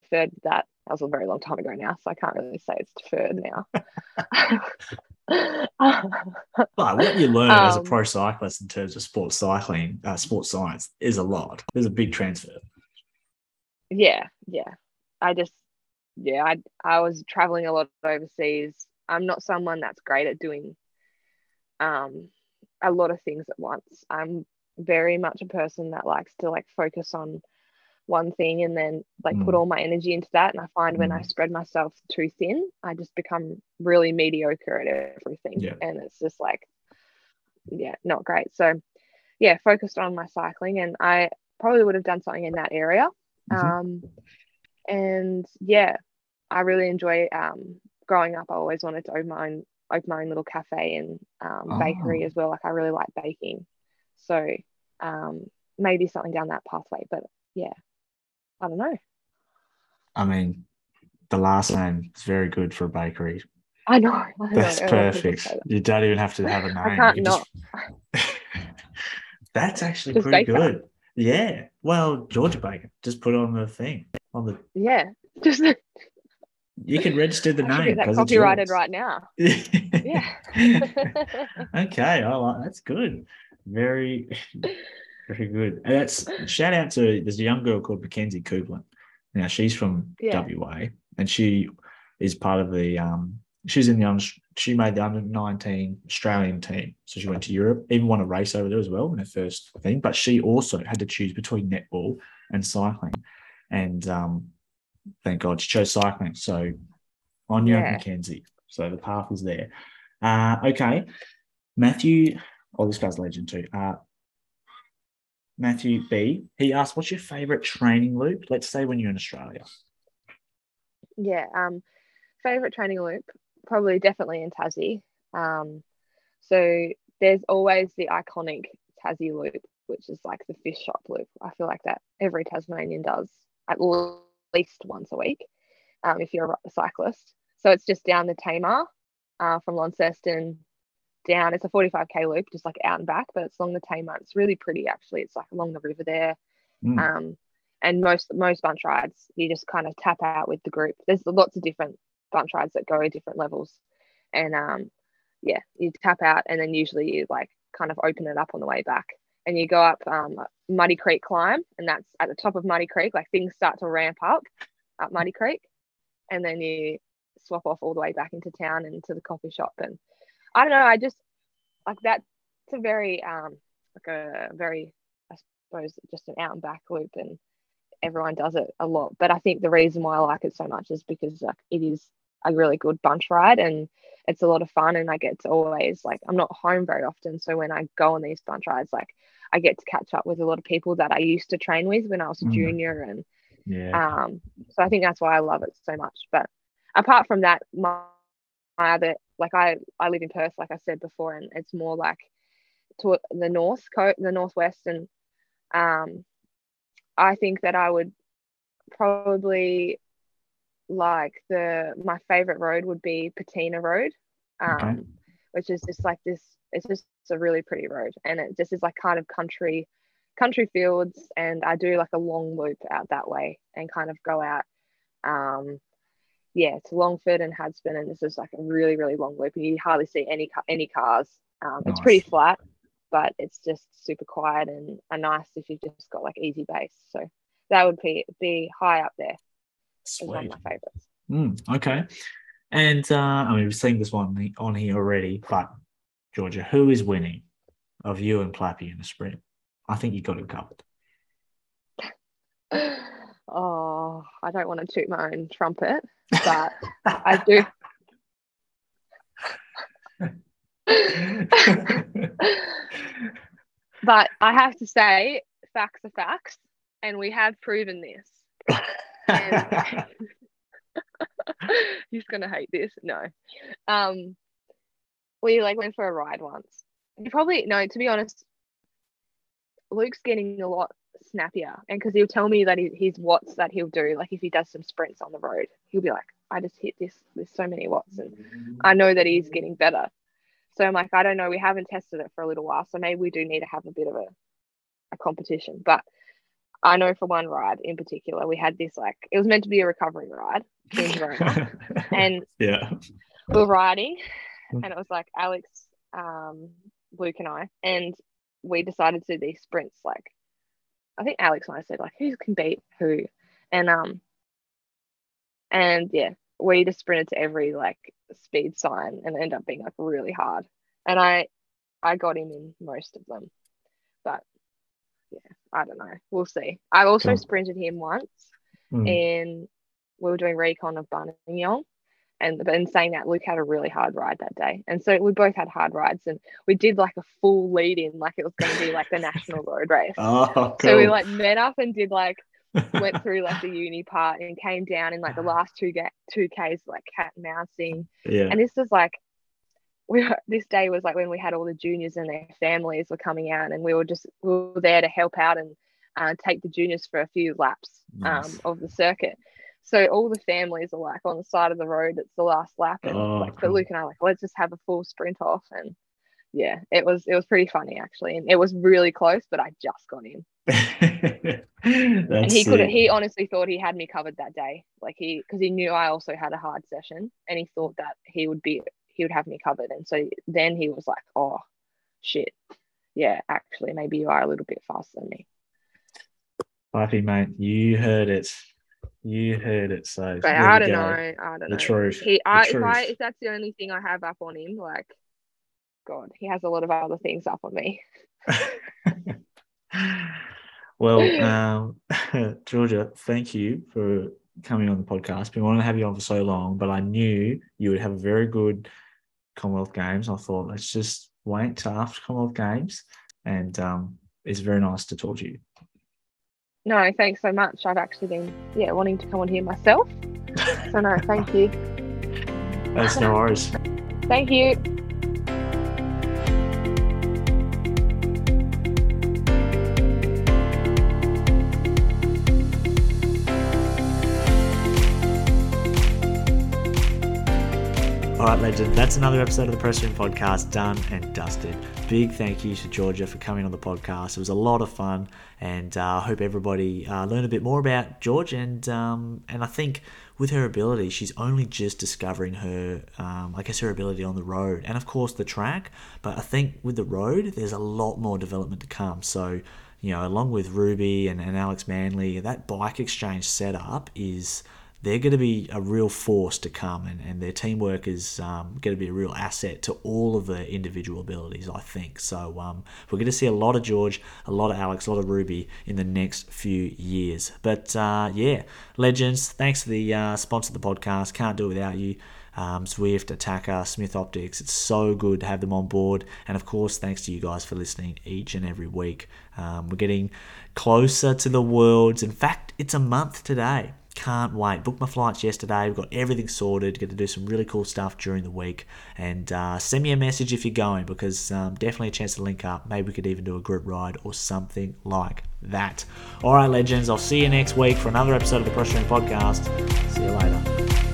deferred that. That was a very long time ago now, so I can't really say it's deferred now. but what you learn um, as a um, pro cyclist in terms of sports cycling, uh, sports science, is a lot. There's a big transfer yeah yeah i just yeah i i was traveling a lot overseas i'm not someone that's great at doing um a lot of things at once i'm very much a person that likes to like focus on one thing and then like mm. put all my energy into that and i find mm. when i mm. spread myself too thin i just become really mediocre at everything yeah. and it's just like yeah not great so yeah focused on my cycling and i probably would have done something in that area Mm-hmm. Um, and yeah, I really enjoy um, growing up. I always wanted to open my own, open my own little cafe and um, oh. bakery as well. Like I really like baking, so um, maybe something down that pathway. But yeah, I don't know. I mean, the last name is very good for a bakery. I know. I That's know. perfect. That. You don't even have to have a name. I can't not. Just... That's actually just pretty good. Yeah. Well, Georgia Bacon, just put on the thing on the. Yeah, just. You can register the I name. That copyrighted right now. yeah. okay. Oh, that's good. Very, very good. And that's shout out to there's a young girl called Mackenzie Coupland. Now she's from yeah. WA and she is part of the um she's in the under, she made the under 19 Australian team. So she went to Europe, even won a race over there as well in her first thing. But she also had to choose between netball and cycling. And um, thank God she chose cycling. So on yeah. Mackenzie. So the path is there. Uh, okay. Matthew, oh, this guy's legend too. Uh, Matthew B. He asked, "What's your favorite training loop? Let's say when you're in Australia." Yeah, um, favorite training loop probably definitely in Tassie. Um, so there's always the iconic Tassie loop, which is like the fish shop loop. I feel like that every Tasmanian does at least once a week um, if you're a cyclist. So it's just down the Tamar uh, from Launceston down. It's a 45k loop, just like out and back, but it's along the Tamar. It's really pretty actually. It's like along the river there. Mm. Um, and most most bunch rides, you just kind of tap out with the group. There's lots of different bunch rides that go at different levels. And um, yeah, you tap out and then usually you like kind of open it up on the way back. And you go up um, Muddy Creek climb, and that's at the top of Muddy Creek. Like things start to ramp up up Muddy Creek, and then you swap off all the way back into town and to the coffee shop. And I don't know, I just like that's a very um like a very I suppose just an out and back loop, and everyone does it a lot. But I think the reason why I like it so much is because like it is a really good bunch ride and it's a lot of fun and I get to always like I'm not home very often so when I go on these bunch rides like I get to catch up with a lot of people that I used to train with when I was a mm. junior and yeah um so I think that's why I love it so much but apart from that my, my other like I I live in Perth like I said before and it's more like to the north coast the northwest and um I think that I would probably like the my favorite road would be Patina Road, um, okay. which is just like this. It's just a really pretty road, and it just is like kind of country, country fields. And I do like a long loop out that way and kind of go out. Um, yeah, to Longford and Hadspen, and this is like a really really long loop, and you hardly see any any cars. Um, nice. It's pretty flat, but it's just super quiet and a nice if you've just got like easy base. So that would be be high up there. Sweet. One of my favorites. Mm, okay. And uh, I mean, we've seen this one on here already, but Georgia, who is winning of you and Plappy in the sprint? I think you got it covered. oh, I don't want to toot my own trumpet, but I do. but I have to say, facts are facts, and we have proven this. he's gonna hate this. No, um, we like went for a ride once. You probably no. To be honest, Luke's getting a lot snappier, and because he'll tell me that he, his watts that he'll do, like if he does some sprints on the road, he'll be like, "I just hit this. There's so many watts," and I know that he's getting better. So I'm like, I don't know. We haven't tested it for a little while, so maybe we do need to have a bit of a, a competition. But I know for one ride in particular, we had this like it was meant to be a recovery ride in Verona, and yeah, we are riding, and it was like Alex, um, Luke, and I, and we decided to do these sprints. Like, I think Alex and I said like, who can beat who, and um, and yeah, we just sprinted to every like speed sign and ended up being like really hard. And I I got him in most of them. But yeah, I don't know. We'll see. I also cool. sprinted him once mm. and we were doing recon of Buninyong. And in saying that, Luke had a really hard ride that day. And so we both had hard rides and we did like a full lead in, like it was going to be like the national road race. Oh, cool. So we like met up and did like went through like the uni part and came down in like the last two ga- two k's like cat mousing. Yeah. And this was like we were, this day was like when we had all the juniors and their families were coming out and we were just we were there to help out and uh, take the juniors for a few laps nice. um, of the circuit. So all the families are like on the side of the road. It's the last lap, and oh, like cool. Luke and I like let's just have a full sprint off. And yeah, it was it was pretty funny actually, and it was really close, but I just got in. and he could he honestly thought he had me covered that day, like he because he knew I also had a hard session, and he thought that he would be he would have me covered, and so then he was like, oh shit, yeah, actually maybe you are a little bit faster than me. Buffy, mate, you heard it. You heard it. So but I don't go. know. I don't the know. Truth. He, the truth. if I, if that's the only thing I have up on him, like, God, he has a lot of other things up on me. well, um, Georgia, thank you for coming on the podcast. We wanted to have you on for so long, but I knew you would have a very good Commonwealth Games. I thought let's just wait till after Commonwealth Games, and um, it's very nice to talk to you. No, thanks so much. I've actually been yeah wanting to come on here myself. so no, thank you. That's no worries. thank you. Legend. That's another episode of the Press Room Podcast done and dusted. Big thank you to Georgia for coming on the podcast. It was a lot of fun, and uh, I uh, hope everybody uh, learned a bit more about George. And um, and I think with her ability, she's only just discovering her, um, I guess, her ability on the road, and of course the track. But I think with the road, there's a lot more development to come. So you know, along with Ruby and, and Alex Manly, that bike exchange setup is they're going to be a real force to come, and, and their teamwork is um, going to be a real asset to all of their individual abilities, I think. So um, we're going to see a lot of George, a lot of Alex, a lot of Ruby in the next few years. But uh, yeah, legends, thanks for the uh, sponsor of the podcast. Can't do it without you. Um, Zwift, Attaquer, Smith Optics. It's so good to have them on board. And of course, thanks to you guys for listening each and every week. Um, we're getting closer to the Worlds. In fact, it's a month today can't wait. Booked my flights yesterday. We've got everything sorted. Get to do some really cool stuff during the week. And uh, send me a message if you're going because um, definitely a chance to link up. Maybe we could even do a group ride or something like that. All right, legends. I'll see you next week for another episode of the Press Room Podcast. See you later.